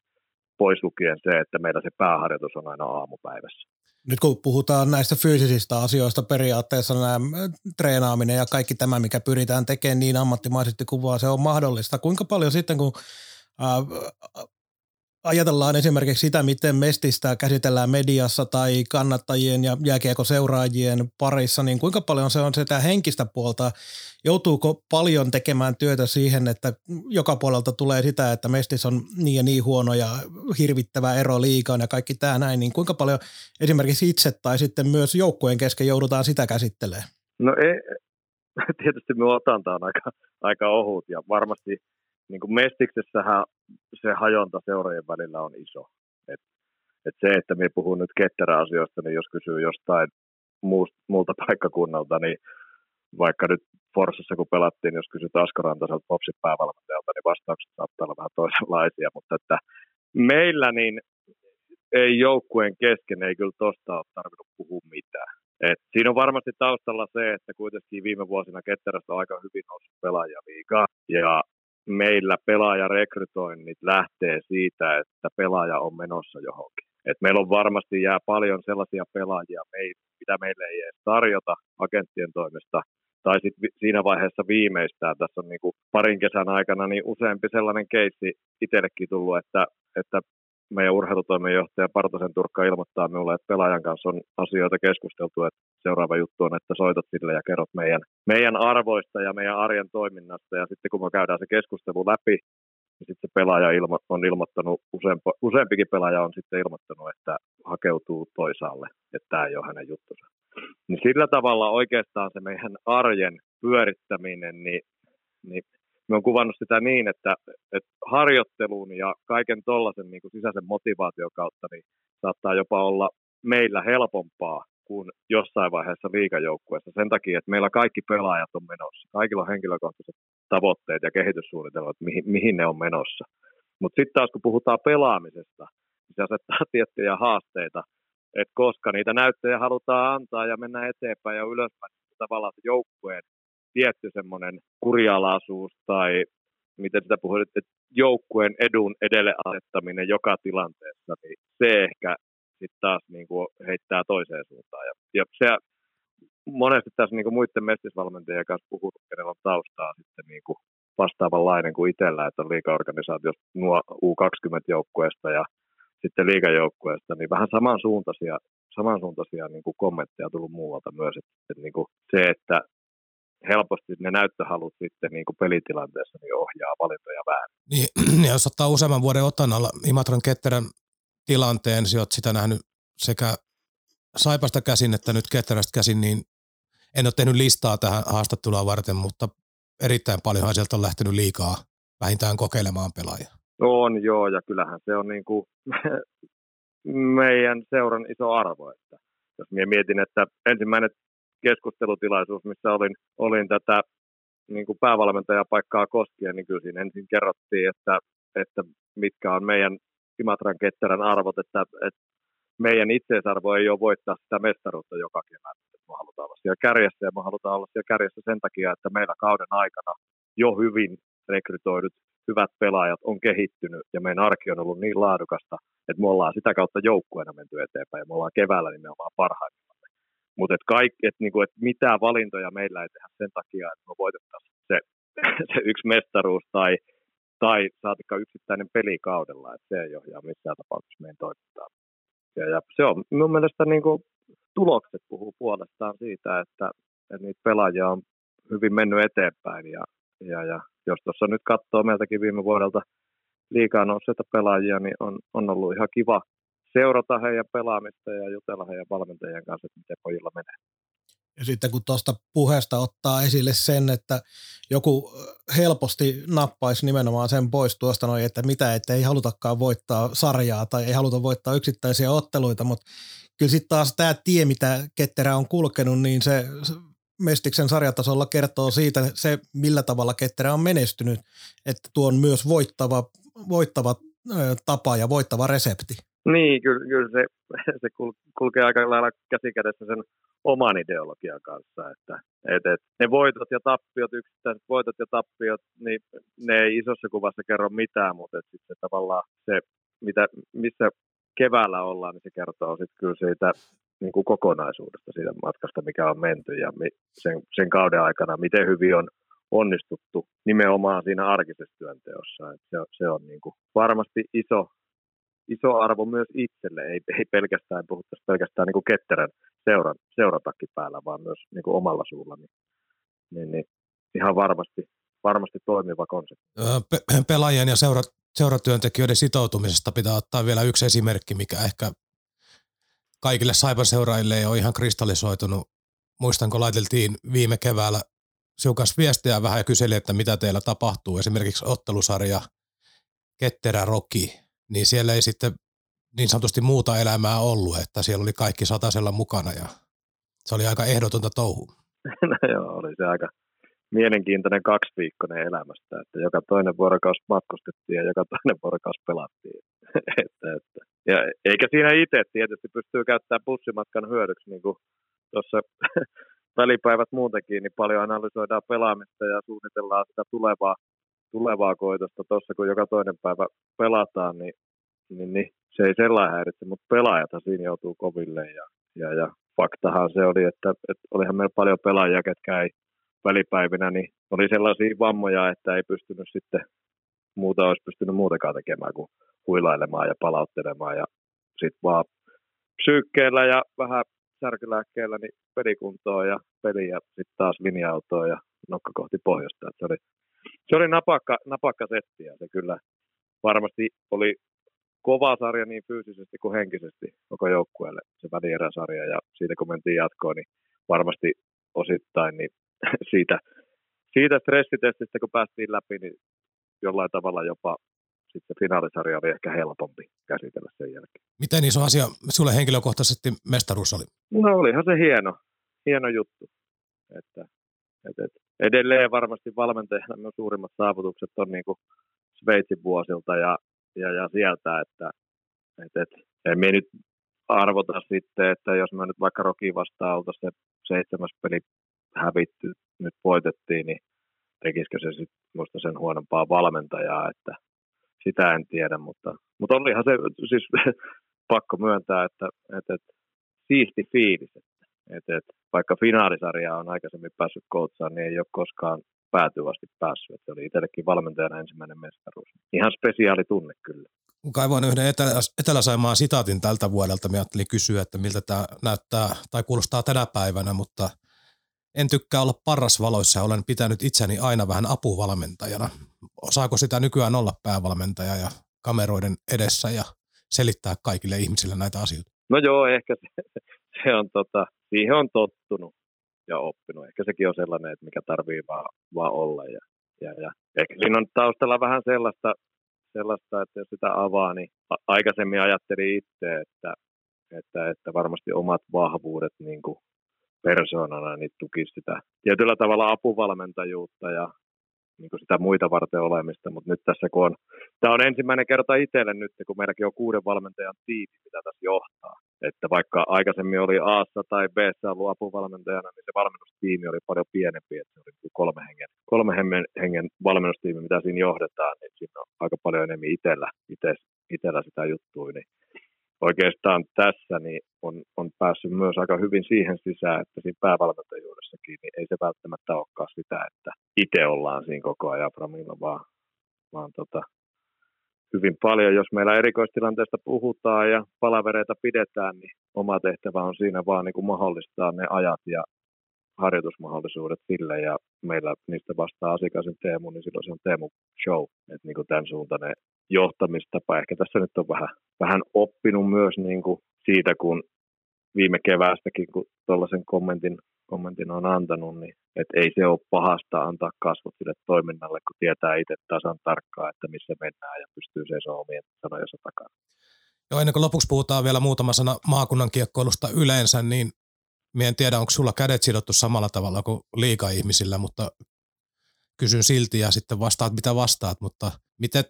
pois lukien se, että meillä se pääharjoitus on aina aamupäivässä nyt kun puhutaan näistä fyysisistä asioista, periaatteessa nämä treenaaminen ja kaikki tämä, mikä pyritään tekemään niin ammattimaisesti kuin vaan se on mahdollista. Kuinka paljon sitten, kun ajatellaan esimerkiksi sitä, miten Mestistä käsitellään mediassa tai kannattajien ja jääkiekoseuraajien parissa, niin kuinka paljon se on sitä henkistä puolta? Joutuuko paljon tekemään työtä siihen, että joka puolelta tulee sitä, että Mestis on niin ja niin huono ja hirvittävä ero liikaan ja kaikki tämä näin, niin kuinka paljon esimerkiksi itse tai sitten myös joukkueen kesken joudutaan sitä käsittelemään? No ei, [laughs] tietysti me otanta on aika, aika ohut ja varmasti niin kuin Mestiksessähän se hajonta seurojen välillä on iso. Et, et se, että me puhun nyt ketterä-asioista, niin jos kysyy jostain muulta paikkakunnalta, niin vaikka nyt Forssassa kun pelattiin, jos kysyt Asko Rantaselta Popsin päävalmentajalta, niin vastaukset saattaa olla vähän toisenlaisia, mutta että meillä niin ei joukkueen kesken ei kyllä tosta ole tarvinnut puhua mitään. Et siinä on varmasti taustalla se, että kuitenkin viime vuosina Ketterästä on aika hyvin noussut pelaaja liikaa. Ja meillä pelaajarekrytoinnit lähtee siitä, että pelaaja on menossa johonkin. Et meillä on varmasti jää paljon sellaisia pelaajia, mitä meille ei edes tarjota agenttien toimesta, tai sitten siinä vaiheessa viimeistään, tässä on niinku parin kesän aikana niin useampi sellainen keissi itsellekin tullut, että, että meidän urheilutoimenjohtaja Partosen Turkka ilmoittaa minulle, että pelaajan kanssa on asioita keskusteltu, että seuraava juttu on, että soitat sille ja kerrot meidän, meidän arvoista ja meidän arjen toiminnasta. Ja sitten kun me käydään se keskustelu läpi, niin sitten se pelaaja ilmo, on ilmoittanut, useampi, useampikin pelaaja on sitten ilmoittanut, että hakeutuu toisaalle, että tämä ei ole hänen juttunsa. Niin sillä tavalla oikeastaan se meidän arjen pyörittäminen, niin, niin me on kuvannut sitä niin, että, että harjoittelun ja kaiken tuollaisen niin sisäisen motivaation kautta niin saattaa jopa olla meillä helpompaa kuin jossain vaiheessa liikajoukkueessa sen takia, että meillä kaikki pelaajat on menossa. Kaikilla on henkilökohtaiset tavoitteet ja kehityssuunnitelmat, mihin, mihin ne on menossa. Mutta sitten taas kun puhutaan pelaamisesta, niin se asettaa [laughs] tiettyjä haasteita, että koska niitä näyttöjä halutaan antaa ja mennä eteenpäin ja ylöspäin, niin tavallaan se joukkueen tietty semmoinen kurialaisuus tai miten sitä puhuit, että joukkueen edun edelle asettaminen joka tilanteessa, niin se ehkä sitten taas niin kuin heittää toiseen suuntaan. Ja, ja se monesti tässä niin kuin muiden mestisvalmentajien kanssa puhunut, kenellä on taustaa sitten niin kuin vastaavanlainen kuin itsellä, että on liikaorganisaatiossa nuo U20-joukkueesta ja sitten liikajoukkueesta, niin vähän samansuuntaisia, samansuuntaisia niin kuin kommentteja tullut muualta myös, että, että niin kuin se, että helposti ne näyttöhalut sitten niin kuin pelitilanteessa niin ohjaa valintoja vähän. Niin, [clears throat] jos ottaa useamman vuoden otan alla Imatran Ketterän tilanteen, niin olet sitä nähnyt sekä Saipasta käsin että nyt Ketterästä käsin, niin en ole tehnyt listaa tähän haastattelua varten, mutta erittäin paljon sieltä on lähtenyt liikaa vähintään kokeilemaan pelaajaa. On joo, ja kyllähän se on niin kuin [laughs] meidän seuran iso arvo. Että jos minä mietin, että ensimmäinen keskustelutilaisuus, missä olin, olin tätä niin kuin päävalmentajapaikkaa koskien, niin kyllä siinä ensin kerrottiin, että, että mitkä on meidän Imatran ketterän arvot, että, että meidän itseisarvo ei ole voittaa sitä mestaruutta joka kevät. Me halutaan olla siellä kärjessä ja me halutaan olla siellä kärjessä sen takia, että meillä kauden aikana jo hyvin rekrytoidut hyvät pelaajat on kehittynyt ja meidän arki on ollut niin laadukasta, että me ollaan sitä kautta joukkueena menty eteenpäin ja me ollaan keväällä nimenomaan parhaimmillaan. Mutta et et niinku, et mitään valintoja meillä ei tehdä sen takia, että me voitettaisiin se, [laughs] se yksi mestaruus tai, tai saatikka yksittäinen pelikaudella, että se ei ohjaa missään tapauksessa meidän toimintaa. Ja, ja se on mun mielestä niinku, tulokset puhuu puolestaan siitä, että, että niitä pelaajia on hyvin mennyt eteenpäin ja, ja, ja jos tuossa nyt katsoo meiltäkin viime vuodelta liikaa nousseita pelaajia, niin on, on ollut ihan kiva, seurata heidän pelaamista ja jutella heidän valmentajien kanssa, että miten pojilla menee. Ja sitten kun tuosta puheesta ottaa esille sen, että joku helposti nappaisi nimenomaan sen pois tuosta noin, että mitä, että ei halutakaan voittaa sarjaa tai ei haluta voittaa yksittäisiä otteluita, mutta kyllä sitten taas tämä tie, mitä Ketterä on kulkenut, niin se Mestiksen sarjatasolla kertoo siitä se, millä tavalla Ketterä on menestynyt, että tuo on myös voittava, voittava tapa ja voittava resepti. Niin, kyllä, kyllä se, [laughs] se kulkee aika lailla käsikädessä sen oman ideologian kanssa, että et, et, ne voitot ja tappiot, yksittäiset voitot ja tappiot, niin ne ei isossa kuvassa kerro mitään, mutta sitten tavallaan se, mitä, missä keväällä ollaan, niin se kertoo sitten kyllä siitä niin kuin kokonaisuudesta siitä matkasta, mikä on menty ja sen, sen kauden aikana, miten hyvin on onnistuttu nimenomaan siinä arkisessa työnteossa. Et se, se on niin kuin varmasti iso, iso arvo myös itselle, ei, ei pelkästään puhuttaisi pelkästään niin kuin ketterän seuran, seuratakki päällä, vaan myös niin kuin omalla suulla. Niin, niin, niin ihan varmasti, varmasti toimiva konsepti. Pe- pelaajien ja seura, seuratyöntekijöiden sitoutumisesta pitää ottaa vielä yksi esimerkki, mikä ehkä kaikille saipaseuraajille ei ole ihan kristallisoitunut. Muistan, kun laiteltiin viime keväällä siukas viestiä vähän ja kyseli, että mitä teillä tapahtuu. Esimerkiksi ottelusarja Ketterä Roki, niin siellä ei sitten niin sanotusti muuta elämää ollut, että siellä oli kaikki satasella mukana ja se oli aika ehdotonta touhu. [laughs] No joo, oli se aika mielenkiintoinen kaksiviikkoinen elämästä, että joka toinen vuorokausi matkustettiin ja joka toinen vuorokausi pelattiin. [laughs] että, että. Ja eikä siinä itse tietysti pystyy käyttämään bussimatkan hyödyksi, niin kuin tuossa [laughs] välipäivät muutenkin, niin paljon analysoidaan pelaamista ja suunnitellaan sitä tulevaa, tulevaa koitosta tuossa, kun joka toinen päivä pelataan, niin, niin, niin se ei sellainen häiritse, mutta pelaajat siinä joutuu koville ja, ja, ja faktahan se oli, että, että olihan meillä paljon pelaajia, ketkä ei välipäivinä, niin oli sellaisia vammoja, että ei pystynyt sitten muuta olisi pystynyt muutenkaan tekemään kuin huilailemaan ja palauttelemaan ja sitten vaan psyykkeellä ja vähän särkylääkkeellä niin pelikuntoa ja peli ja sitten taas linja-autoa ja nokka kohti pohjoista. se oli, se oli napakka, napakka setti ja se kyllä varmasti oli kova sarja niin fyysisesti kuin henkisesti koko joukkueelle se välieräsarja ja siitä kun mentiin jatkoon, niin varmasti osittain niin [laughs] siitä, siitä stressitestistä kun päästiin läpi, niin jollain tavalla jopa sitten finaalisarja oli ehkä helpompi käsitellä sen jälkeen. Miten iso asia sulle henkilökohtaisesti mestaruus oli? No olihan se hieno, hieno juttu. Että, et, et, edelleen varmasti valmentajana myös suurimmat saavutukset on niin kuin Sveitsin vuosilta ja, ja, ja sieltä, että et, et, en me nyt arvota sitten, että jos me nyt vaikka Roki vastaan oltaisiin se seitsemäs peli hävitty, nyt voitettiin, niin tekisikö se sitten minusta sen huonompaa valmentajaa, että sitä en tiedä, mutta, mutta olihan se siis [laughs] pakko myöntää, että, että, että siisti fiilis, että, että vaikka finaalisarjaa on aikaisemmin päässyt koutsaan, niin ei ole koskaan päätyvästi päässyt. Että se oli itsellekin valmentajana ensimmäinen mestaruus. Ihan spesiaali tunne kyllä. Kaivoin yhden Etelä- Etelä-Saimaan sitaatin tältä vuodelta. Mä ajattelin kysyä, että miltä tämä näyttää tai kuulostaa tänä päivänä, mutta – en tykkää olla parrasvaloissa ja olen pitänyt itseni aina vähän apuvalmentajana. Osaako sitä nykyään olla päävalmentaja ja kameroiden edessä ja selittää kaikille ihmisille näitä asioita? No joo, ehkä se, se on tota, siihen on tottunut ja oppinut. Ehkä sekin on sellainen, että mikä tarvii vaan, vaan olla. Ja, ja, ja. Ehkä siinä on taustalla vähän sellaista, sellaista, että jos sitä avaa, niin aikaisemmin ajattelin itse, että, että, että varmasti omat vahvuudet niin kuin persoonana, niin tukisi sitä tietyllä tavalla apuvalmentajuutta ja niin kuin sitä muita varten olemista, mutta nyt tässä kun on, tämä on ensimmäinen kerta itselle nyt, kun meilläkin on kuuden valmentajan tiimi, mitä tässä johtaa. Että vaikka aikaisemmin oli a tai b ollut apuvalmentajana, niin se valmennustiimi oli paljon pienempi, että se oli niinku kolme hengen, kolme hengen, valmennustiimi, mitä siinä johdetaan, niin siinä on aika paljon enemmän itsellä, itsellä sitä juttua, niin oikeastaan tässä niin on, on päässyt myös aika hyvin siihen sisään, että siinä päävalmentajuudessakin niin ei se välttämättä olekaan sitä, että itse ollaan siinä koko ajan Framilla, vaan, vaan tota, hyvin paljon, jos meillä erikoistilanteesta puhutaan ja palavereita pidetään, niin oma tehtävä on siinä vaan niin kuin mahdollistaa ne ajat ja harjoitusmahdollisuudet sille ja meillä niistä vastaa asiakasen Teemu, niin silloin se on Teemu Show, että niin kuin tämän suuntainen johtamistapa. Ehkä tässä nyt on vähän, vähän oppinut myös niin kuin siitä, kun viime keväästäkin, kun tuollaisen kommentin, kommentin on antanut, niin että ei se ole pahasta antaa kasvot sille toiminnalle, kun tietää itse tasan tarkkaan, että missä mennään ja pystyy seisomaan omien sanojensa takana. Joo, ennen kuin lopuksi puhutaan vielä muutama sana maakunnan kiekkoilusta yleensä, niin Mie en tiedä, onko sulla kädet sidottu samalla tavalla kuin liika-ihmisillä, mutta kysyn silti ja sitten vastaat mitä vastaat, mutta miten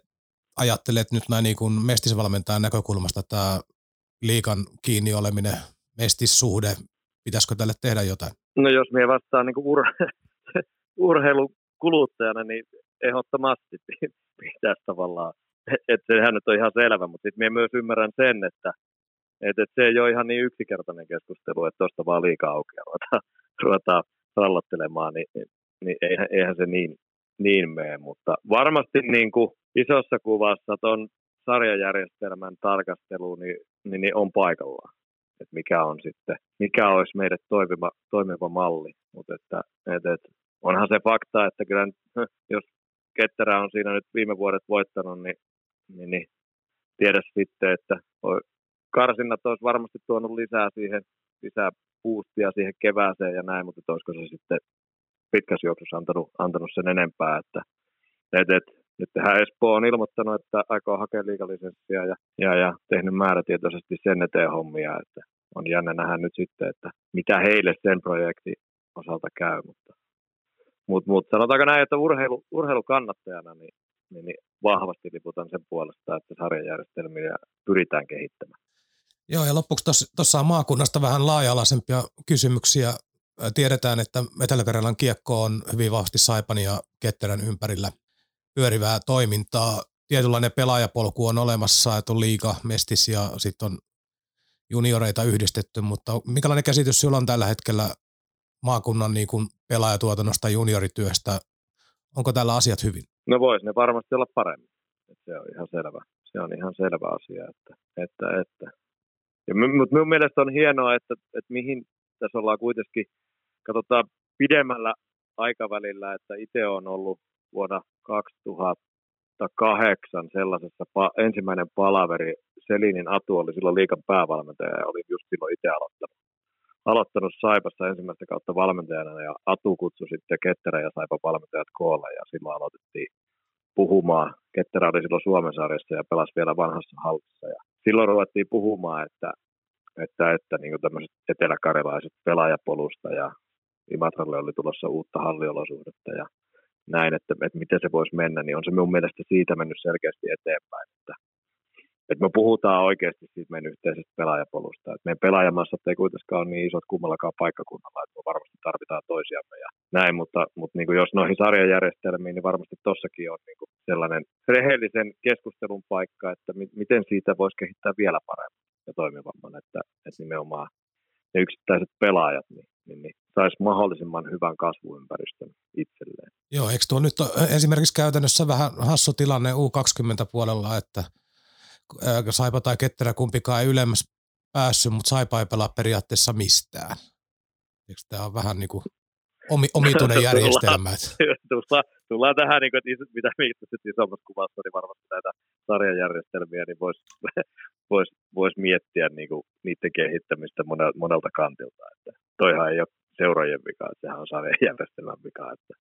ajattelet nyt näin niin kuin mestisvalmentajan näkökulmasta tämä liikan kiinni oleminen, mestissuhde, pitäisikö tälle tehdä jotain? No jos minä vastaan niin ur- [laughs] urheilukuluttajana, niin ehdottomasti [laughs] pitäisi tavallaan, että sehän nyt on ihan selvä, mutta sitten minä myös ymmärrän sen, että et, et se ei ole ihan niin yksinkertainen keskustelu, että tuosta vaan liikaa auki [laughs] ruvetaan, ruvetaan rallottelemaan, niin, niin eihän, eihän se niin, niin mene. Mutta varmasti niin kuin isossa kuvassa tuon sarjajärjestelmän tarkastelu niin, niin, niin on paikallaan. Et mikä on sitten, mikä olisi meidän toimiva, toimiva malli. Mutta että, et, et, onhan se fakta, että kyllä [laughs] jos Ketterä on siinä nyt viime vuodet voittanut, niin, niin, niin tiedä sitten, että karsinnat olisi varmasti tuonut lisää siihen, lisää boostia siihen kevääseen ja näin, mutta olisiko se sitten pitkässä juoksussa antanut, antanut sen enempää, että et, et, nyt tehdään Espoo on ilmoittanut, että aikoo hakea liikalisenssia ja, ja, ja tehnyt määrätietoisesti sen eteen hommia, että on jännä nähdä nyt sitten, että mitä heille sen projektin osalta käy, mutta mutta mut, sanotaanko näin, että urheilu, urheilukannattajana niin, niin, niin vahvasti liputan sen puolesta, että sarjajärjestelmiä pyritään kehittämään. Joo, ja lopuksi tuossa on maakunnasta vähän laaja-alaisempia kysymyksiä. Tiedetään, että Etelä-Karjalan kiekko on hyvin vahvasti Saipan ja Ketterän ympärillä pyörivää toimintaa. Tietynlainen pelaajapolku on olemassa, että on liiga, mestis ja sitten on junioreita yhdistetty, mutta minkälainen käsitys sinulla on tällä hetkellä maakunnan niin kuin pelaajatuotannosta, juniorityöstä? Onko tällä asiat hyvin? No vois ne varmasti olla paremmin. Se on ihan selvä. Se on ihan selvä asia. Että, että, että. Ja, mutta minun mielestä on hienoa, että, että mihin tässä ollaan kuitenkin, katsotaan pidemmällä aikavälillä, että itse on ollut vuonna 2008 sellaisessa pa- ensimmäinen palaveri. Selinin Atu oli silloin liikan päävalmentaja ja olin just silloin itse aloittanut aloittanut Saipassa ensimmäistä kautta valmentajana ja Atu kutsui sitten Ketterä ja Saipan valmentajat koolle ja silloin aloitettiin puhumaan. Ketterä oli silloin Suomen sarjassa ja pelasi vielä vanhassa hallissa ja silloin ruvettiin puhumaan, että, että, että niin tämmöiset eteläkarjalaiset pelaajapolusta ja Imatralle oli tulossa uutta halliolosuhdetta ja näin, että, että miten se voisi mennä, niin on se mun mielestä siitä mennyt selkeästi eteenpäin, että että me puhutaan oikeasti siitä meidän yhteisestä pelaajapolusta. Että meidän pelaajamassat ei kuitenkaan ole niin isot kummallakaan paikkakunnalla, että me varmasti tarvitaan toisiamme ja näin, mutta, mutta niin kuin jos noihin sarjajärjestelmiin, niin varmasti tossakin on niin kuin sellainen rehellisen keskustelun paikka, että mi- miten siitä voisi kehittää vielä paremmin ja toimivamman, että, että nimenomaan ne yksittäiset pelaajat niin, niin, niin saisi mahdollisimman hyvän kasvuympäristön itselleen. Joo, eikö tuo nyt esimerkiksi käytännössä vähän hassu tilanne U20-puolella, että – Saipa tai Ketterä kumpikaan ei ylemmäs päässyt, mutta Saipa ei pelaa periaatteessa mistään. Eikö tämä on vähän niin kuin omi, omituinen järjestelmä? [laughs] tullaan, tullaan tähän, niin kuin, että mitä viittasit isommassa kuvassa, niin varmasti näitä sarjajärjestelmiä, niin voisi [laughs] vois, vois miettiä niin kuin, niiden kehittämistä monelta, monelta kantilta. Että toihan ei ole seuraajien vika, että sehän on sarjajärjestelmän vika. Että,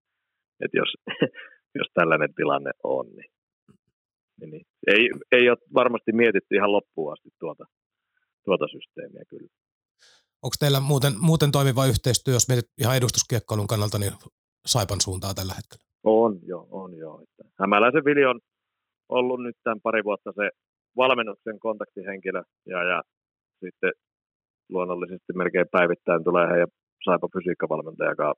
että jos, [laughs] jos tällainen tilanne on, niin niin, niin ei, ei ole varmasti mietitty ihan loppuun asti tuota, tuota systeemiä kyllä. Onko teillä muuten, muuten toimiva yhteistyö, jos mietit ihan edustuskiekkoilun kannalta, niin Saipan suuntaa tällä hetkellä? On jo, on jo. Että Hämäläisen Vili on ollut nyt tämän pari vuotta se valmennuksen kontaktihenkilö ja, ja sitten luonnollisesti melkein päivittäin tulee heidän Saipa fysiikkavalmentaja, joka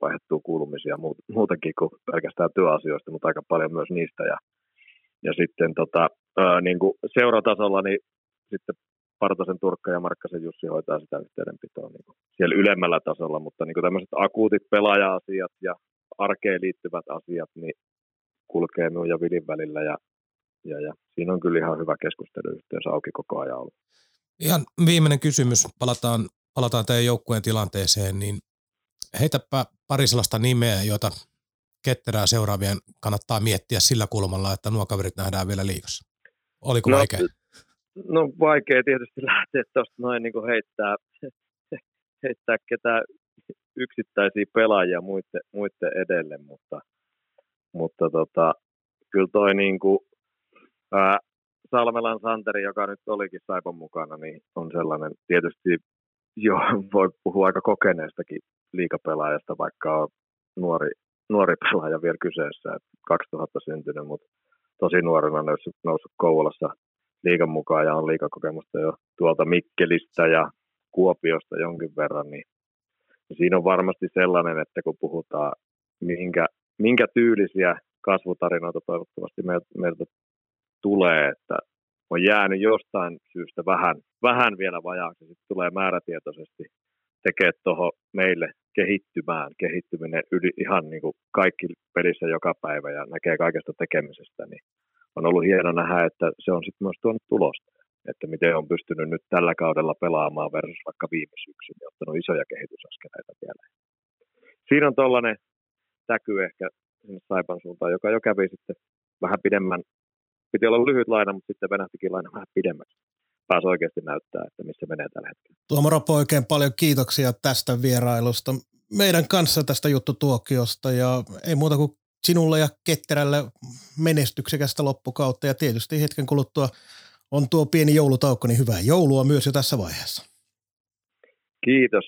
vaihtuu kuulumisia muutenkin kuin pelkästään työasioista, mutta aika paljon myös niistä. Ja ja sitten tota, ää, niin kuin seuratasolla niin sitten Partasen Turkka ja Markkasen Jussi hoitaa sitä yhteydenpitoa niin kuin siellä ylemmällä tasolla, mutta niin kuin tämmöiset akuutit pelaaja-asiat ja arkeen liittyvät asiat niin kulkee minun ja Vilin välillä ja, ja, ja siinä on kyllä ihan hyvä keskusteluyhteys auki koko ajan ollut. Ihan viimeinen kysymys, palataan, palataan teidän joukkueen tilanteeseen, niin heitäpä pari sellaista nimeä, joita ketterää seuraavien kannattaa miettiä sillä kulmalla, että nuo kaverit nähdään vielä liikassa? Oliko no, vaikea? No vaikea tietysti [laughs] lähteä tuosta noin niin heittää, [laughs] heittää ketään yksittäisiä pelaajia muiden, muiden edelle, mutta, mutta tota, kyllä toi niin kuin, ää, Salmelan Santeri, joka nyt olikin Saipan mukana, niin on sellainen tietysti jo [laughs] voi puhua aika kokeneestakin liikapelaajasta, vaikka on nuori, nuori pelaaja vielä kyseessä, että 2000 syntynyt, mutta tosi nuorena noussut, noussut Kouvolassa liikan mukaan ja on liikakokemusta jo tuolta Mikkelistä ja Kuopiosta jonkin verran, niin siinä on varmasti sellainen, että kun puhutaan minkä, minkä tyylisiä kasvutarinoita toivottavasti meiltä, meiltä tulee, että on jäänyt jostain syystä vähän, vähän vielä vajaaksi, sitten tulee määrätietoisesti tekee tuohon meille kehittymään, kehittyminen yli, ihan niin kuin kaikki pelissä joka päivä ja näkee kaikesta tekemisestä, niin on ollut hieno nähdä, että se on sitten myös tuonut tulosta. Että miten on pystynyt nyt tällä kaudella pelaamaan versus vaikka viime syksyn ja ottanut isoja kehitysaskeleita vielä. Siinä on tuollainen täky ehkä sinne Saipan suuntaan, joka jo kävi sitten vähän pidemmän, piti olla lyhyt laina, mutta sitten venähtikin laina vähän pidemmäksi pääsi oikeasti näyttää, että missä menee tällä hetkellä. Tuomo Ropo, oikein paljon kiitoksia tästä vierailusta. meidän kanssa tästä juttutuokiosta ja ei muuta kuin sinulle ja Ketterälle menestyksekästä loppukautta ja tietysti hetken kuluttua on tuo pieni joulutaukko, niin hyvää joulua myös jo tässä vaiheessa. Kiitos.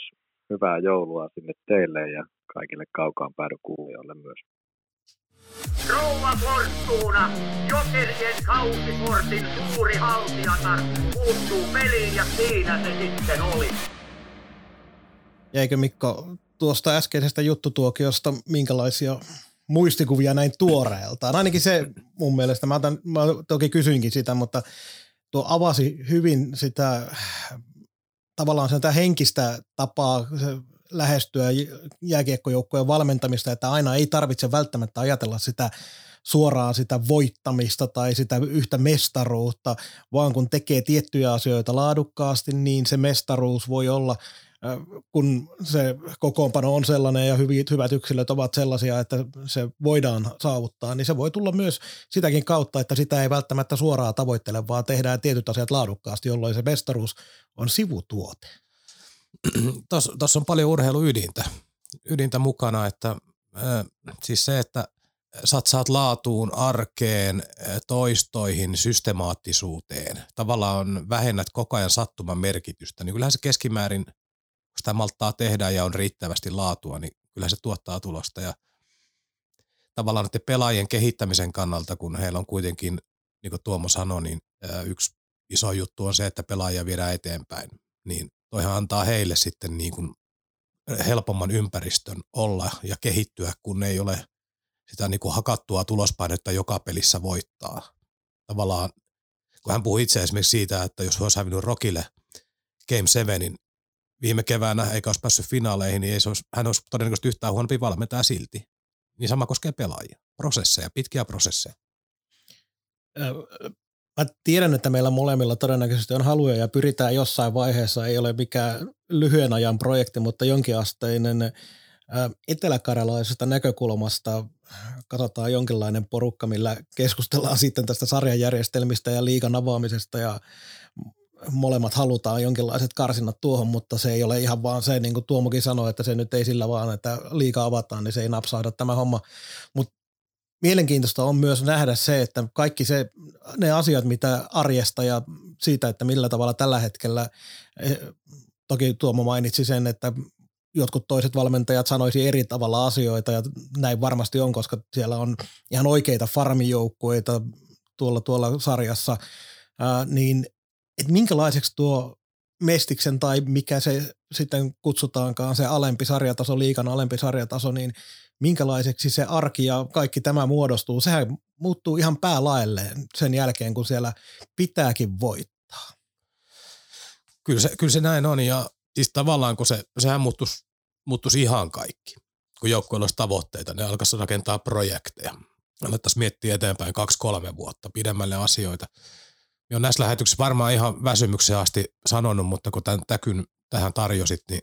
Hyvää joulua sinne teille ja kaikille kaukaan päädyn kuulijoille myös. Rouva Fortuna, Jokerien kausiportin suuri haltijatar, puuttuu peliin ja siinä se sitten oli. Jäikö Mikko tuosta äskeisestä juttutuokiosta minkälaisia muistikuvia näin tuoreeltaan? Ainakin se mun mielestä, mä, otan, mä toki kysyinkin sitä, mutta tuo avasi hyvin sitä tavallaan sitä henkistä tapaa lähestyä jääkiekkojoukkojen valmentamista, että aina ei tarvitse välttämättä ajatella sitä suoraan sitä voittamista tai sitä yhtä mestaruutta, vaan kun tekee tiettyjä asioita laadukkaasti, niin se mestaruus voi olla – kun se kokoonpano on sellainen ja hyvät, hyvät yksilöt ovat sellaisia, että se voidaan saavuttaa, niin se voi tulla myös sitäkin kautta, että sitä ei välttämättä suoraan tavoittele, vaan tehdään tietyt asiat laadukkaasti, jolloin se mestaruus on sivutuote. Tuossa on paljon urheiluydintä ydintä mukana, että siis se, että satsaat laatuun, arkeen, toistoihin, systemaattisuuteen. Tavallaan vähennät koko ajan sattuman merkitystä. Niin kyllähän se keskimäärin sitä malttaa tehdä ja on riittävästi laatua, niin kyllä se tuottaa tulosta. Ja tavallaan näiden pelaajien kehittämisen kannalta, kun heillä on kuitenkin, niin kuin Tuomo sanoi, niin yksi iso juttu on se, että pelaajia viedään eteenpäin. Niin toihan antaa heille sitten niin kuin helpomman ympäristön olla ja kehittyä, kun ei ole sitä niin kuin hakattua tulospainetta joka pelissä voittaa. Tavallaan, kun hän puhui itse esimerkiksi siitä, että jos hän olisi hävinnyt Rokille Game 7, viime keväänä eikä olisi päässyt finaaleihin, niin ei se olisi, hän olisi todennäköisesti yhtään huonompi valmentaja silti. Niin sama koskee pelaajia. Prosesseja, pitkiä prosesseja. Mä tiedän, että meillä molemmilla todennäköisesti on haluja ja pyritään jossain vaiheessa, ei ole mikään lyhyen ajan projekti, mutta jonkinasteinen eteläkarjalaisesta näkökulmasta katsotaan jonkinlainen porukka, millä keskustellaan sitten tästä sarjajärjestelmistä ja liikan avaamisesta ja molemmat halutaan jonkinlaiset karsinnat tuohon, mutta se ei ole ihan vaan se, niin kuin Tuomokin sanoi, että se nyt ei sillä vaan, että liikaa avataan, niin se ei napsahda tämä homma. Mutta mielenkiintoista on myös nähdä se, että kaikki se, ne asiat, mitä arjesta ja siitä, että millä tavalla tällä hetkellä, eh, toki Tuomo mainitsi sen, että jotkut toiset valmentajat sanoisi eri tavalla asioita ja näin varmasti on, koska siellä on ihan oikeita farmijoukkueita tuolla, tuolla sarjassa, ää, niin että minkälaiseksi tuo Mestiksen tai mikä se sitten kutsutaankaan, se alempi sarjataso, liikan alempi sarjataso, niin minkälaiseksi se arki ja kaikki tämä muodostuu. Sehän muuttuu ihan päälaelleen sen jälkeen, kun siellä pitääkin voittaa. Kyllä se, kyllä se näin on ja siis tavallaan kun se, sehän muuttuisi, muuttuisi ihan kaikki. Kun joukkueella olisi tavoitteita, ne alkaisi rakentaa projekteja. Alettaisiin miettiä eteenpäin kaksi-kolme vuotta pidemmälle asioita – on näissä lähetyksissä varmaan ihan väsymykseen asti sanonut, mutta kun tämän täkyn tähän tarjosit, niin,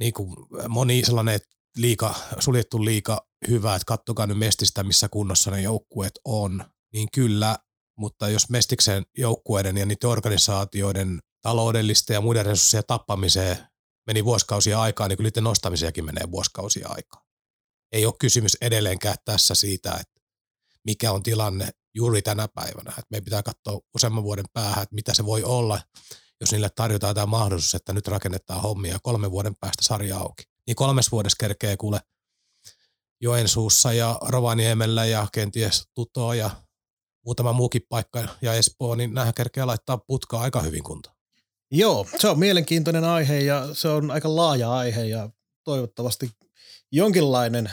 niin kuin moni sellainen liika, suljettu liika hyvä, että kattokaa nyt Mestistä, missä kunnossa ne joukkueet on, niin kyllä, mutta jos Mestiksen joukkueiden ja niiden organisaatioiden taloudellista ja muiden resurssien tappamiseen meni vuosikausia aikaa, niin kyllä niiden nostamisiakin menee vuosikausia aikaa. Ei ole kysymys edelleenkään tässä siitä, että mikä on tilanne juuri tänä päivänä. Että meidän pitää katsoa useamman vuoden päähän, että mitä se voi olla, jos niille tarjotaan tämä mahdollisuus, että nyt rakennetaan hommia kolmen vuoden päästä sarja auki. Niin kolmes vuodessa kerkee kuule Joensuussa ja Rovaniemellä ja kenties Tutoa ja muutama muukin paikka ja Espoo, niin nämähän kerkee laittaa putkaa aika hyvin kuntoon. Joo, se on mielenkiintoinen aihe ja se on aika laaja aihe ja toivottavasti jonkinlainen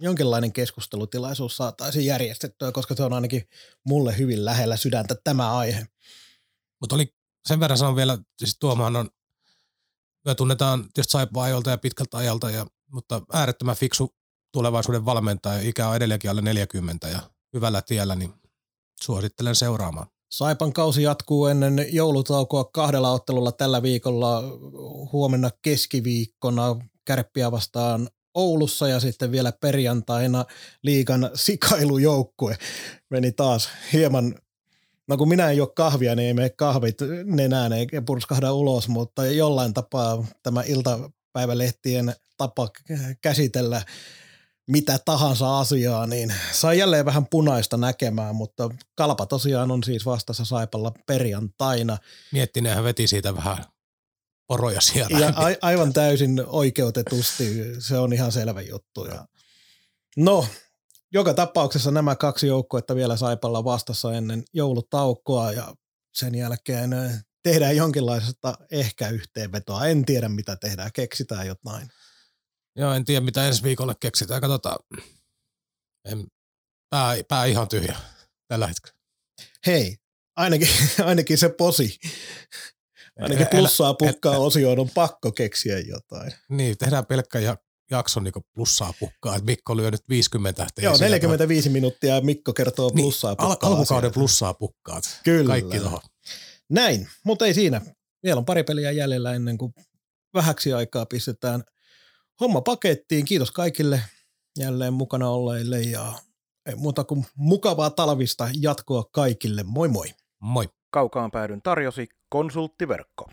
jonkinlainen keskustelutilaisuus saataisiin järjestettyä, koska se on ainakin mulle hyvin lähellä sydäntä tämä aihe. Mutta oli sen verran sanon vielä, siis Tuomahan on, me tunnetaan tietysti Saipaa ajolta ja pitkältä ajalta, ja, mutta äärettömän fiksu tulevaisuuden valmentaja, ikä on edelleenkin alle 40 ja hyvällä tiellä, niin suosittelen seuraamaan. Saipan kausi jatkuu ennen joulutaukoa kahdella ottelulla tällä viikolla. Huomenna keskiviikkona kärppiä vastaan Oulussa ja sitten vielä perjantaina liikan sikailujoukkue meni taas hieman No kun minä en juo kahvia, niin ei mene kahvit nenään eikä purskahda ulos, mutta jollain tapaa tämä ilta päivälehtien tapa käsitellä mitä tahansa asiaa, niin sai jälleen vähän punaista näkemään, mutta kalpa tosiaan on siis vastassa Saipalla perjantaina. Miettineenhän veti siitä vähän poroja siellä. Ja a- aivan täysin oikeutetusti, se on ihan selvä juttu. Ja no, joka tapauksessa nämä kaksi joukkuetta vielä Saipalla vastassa ennen joulutaukoa ja sen jälkeen tehdään jonkinlaisesta ehkä yhteenvetoa. En tiedä mitä tehdään, keksitään jotain. Joo, en tiedä mitä ensi viikolle keksitään. Katsotaan. En, pää, pää ihan tyhjä tällä hetkellä. Hei, ainakin, [laughs] ainakin se posi. Ainakin plussaa pukkaa osioon on pakko keksiä jotain. Niin, tehdään pelkkä ja jakso niin plussaa pukkaa. Että Mikko lyö nyt 50. Joo, 45 sieltä. minuuttia ja Mikko kertoo niin, plussaa niin, pukkaa. Al- alkukauden plussaa pukkaat. Kyllä. Kaikki tuohon. Näin, mutta ei siinä. Vielä on pari peliä jäljellä ennen kuin vähäksi aikaa pistetään homma pakettiin. Kiitos kaikille jälleen mukana olleille ja ei muuta kuin mukavaa talvista jatkoa kaikille. Moi moi. Moi. Kaukaan päädyn tarjosi konsulttiverkko.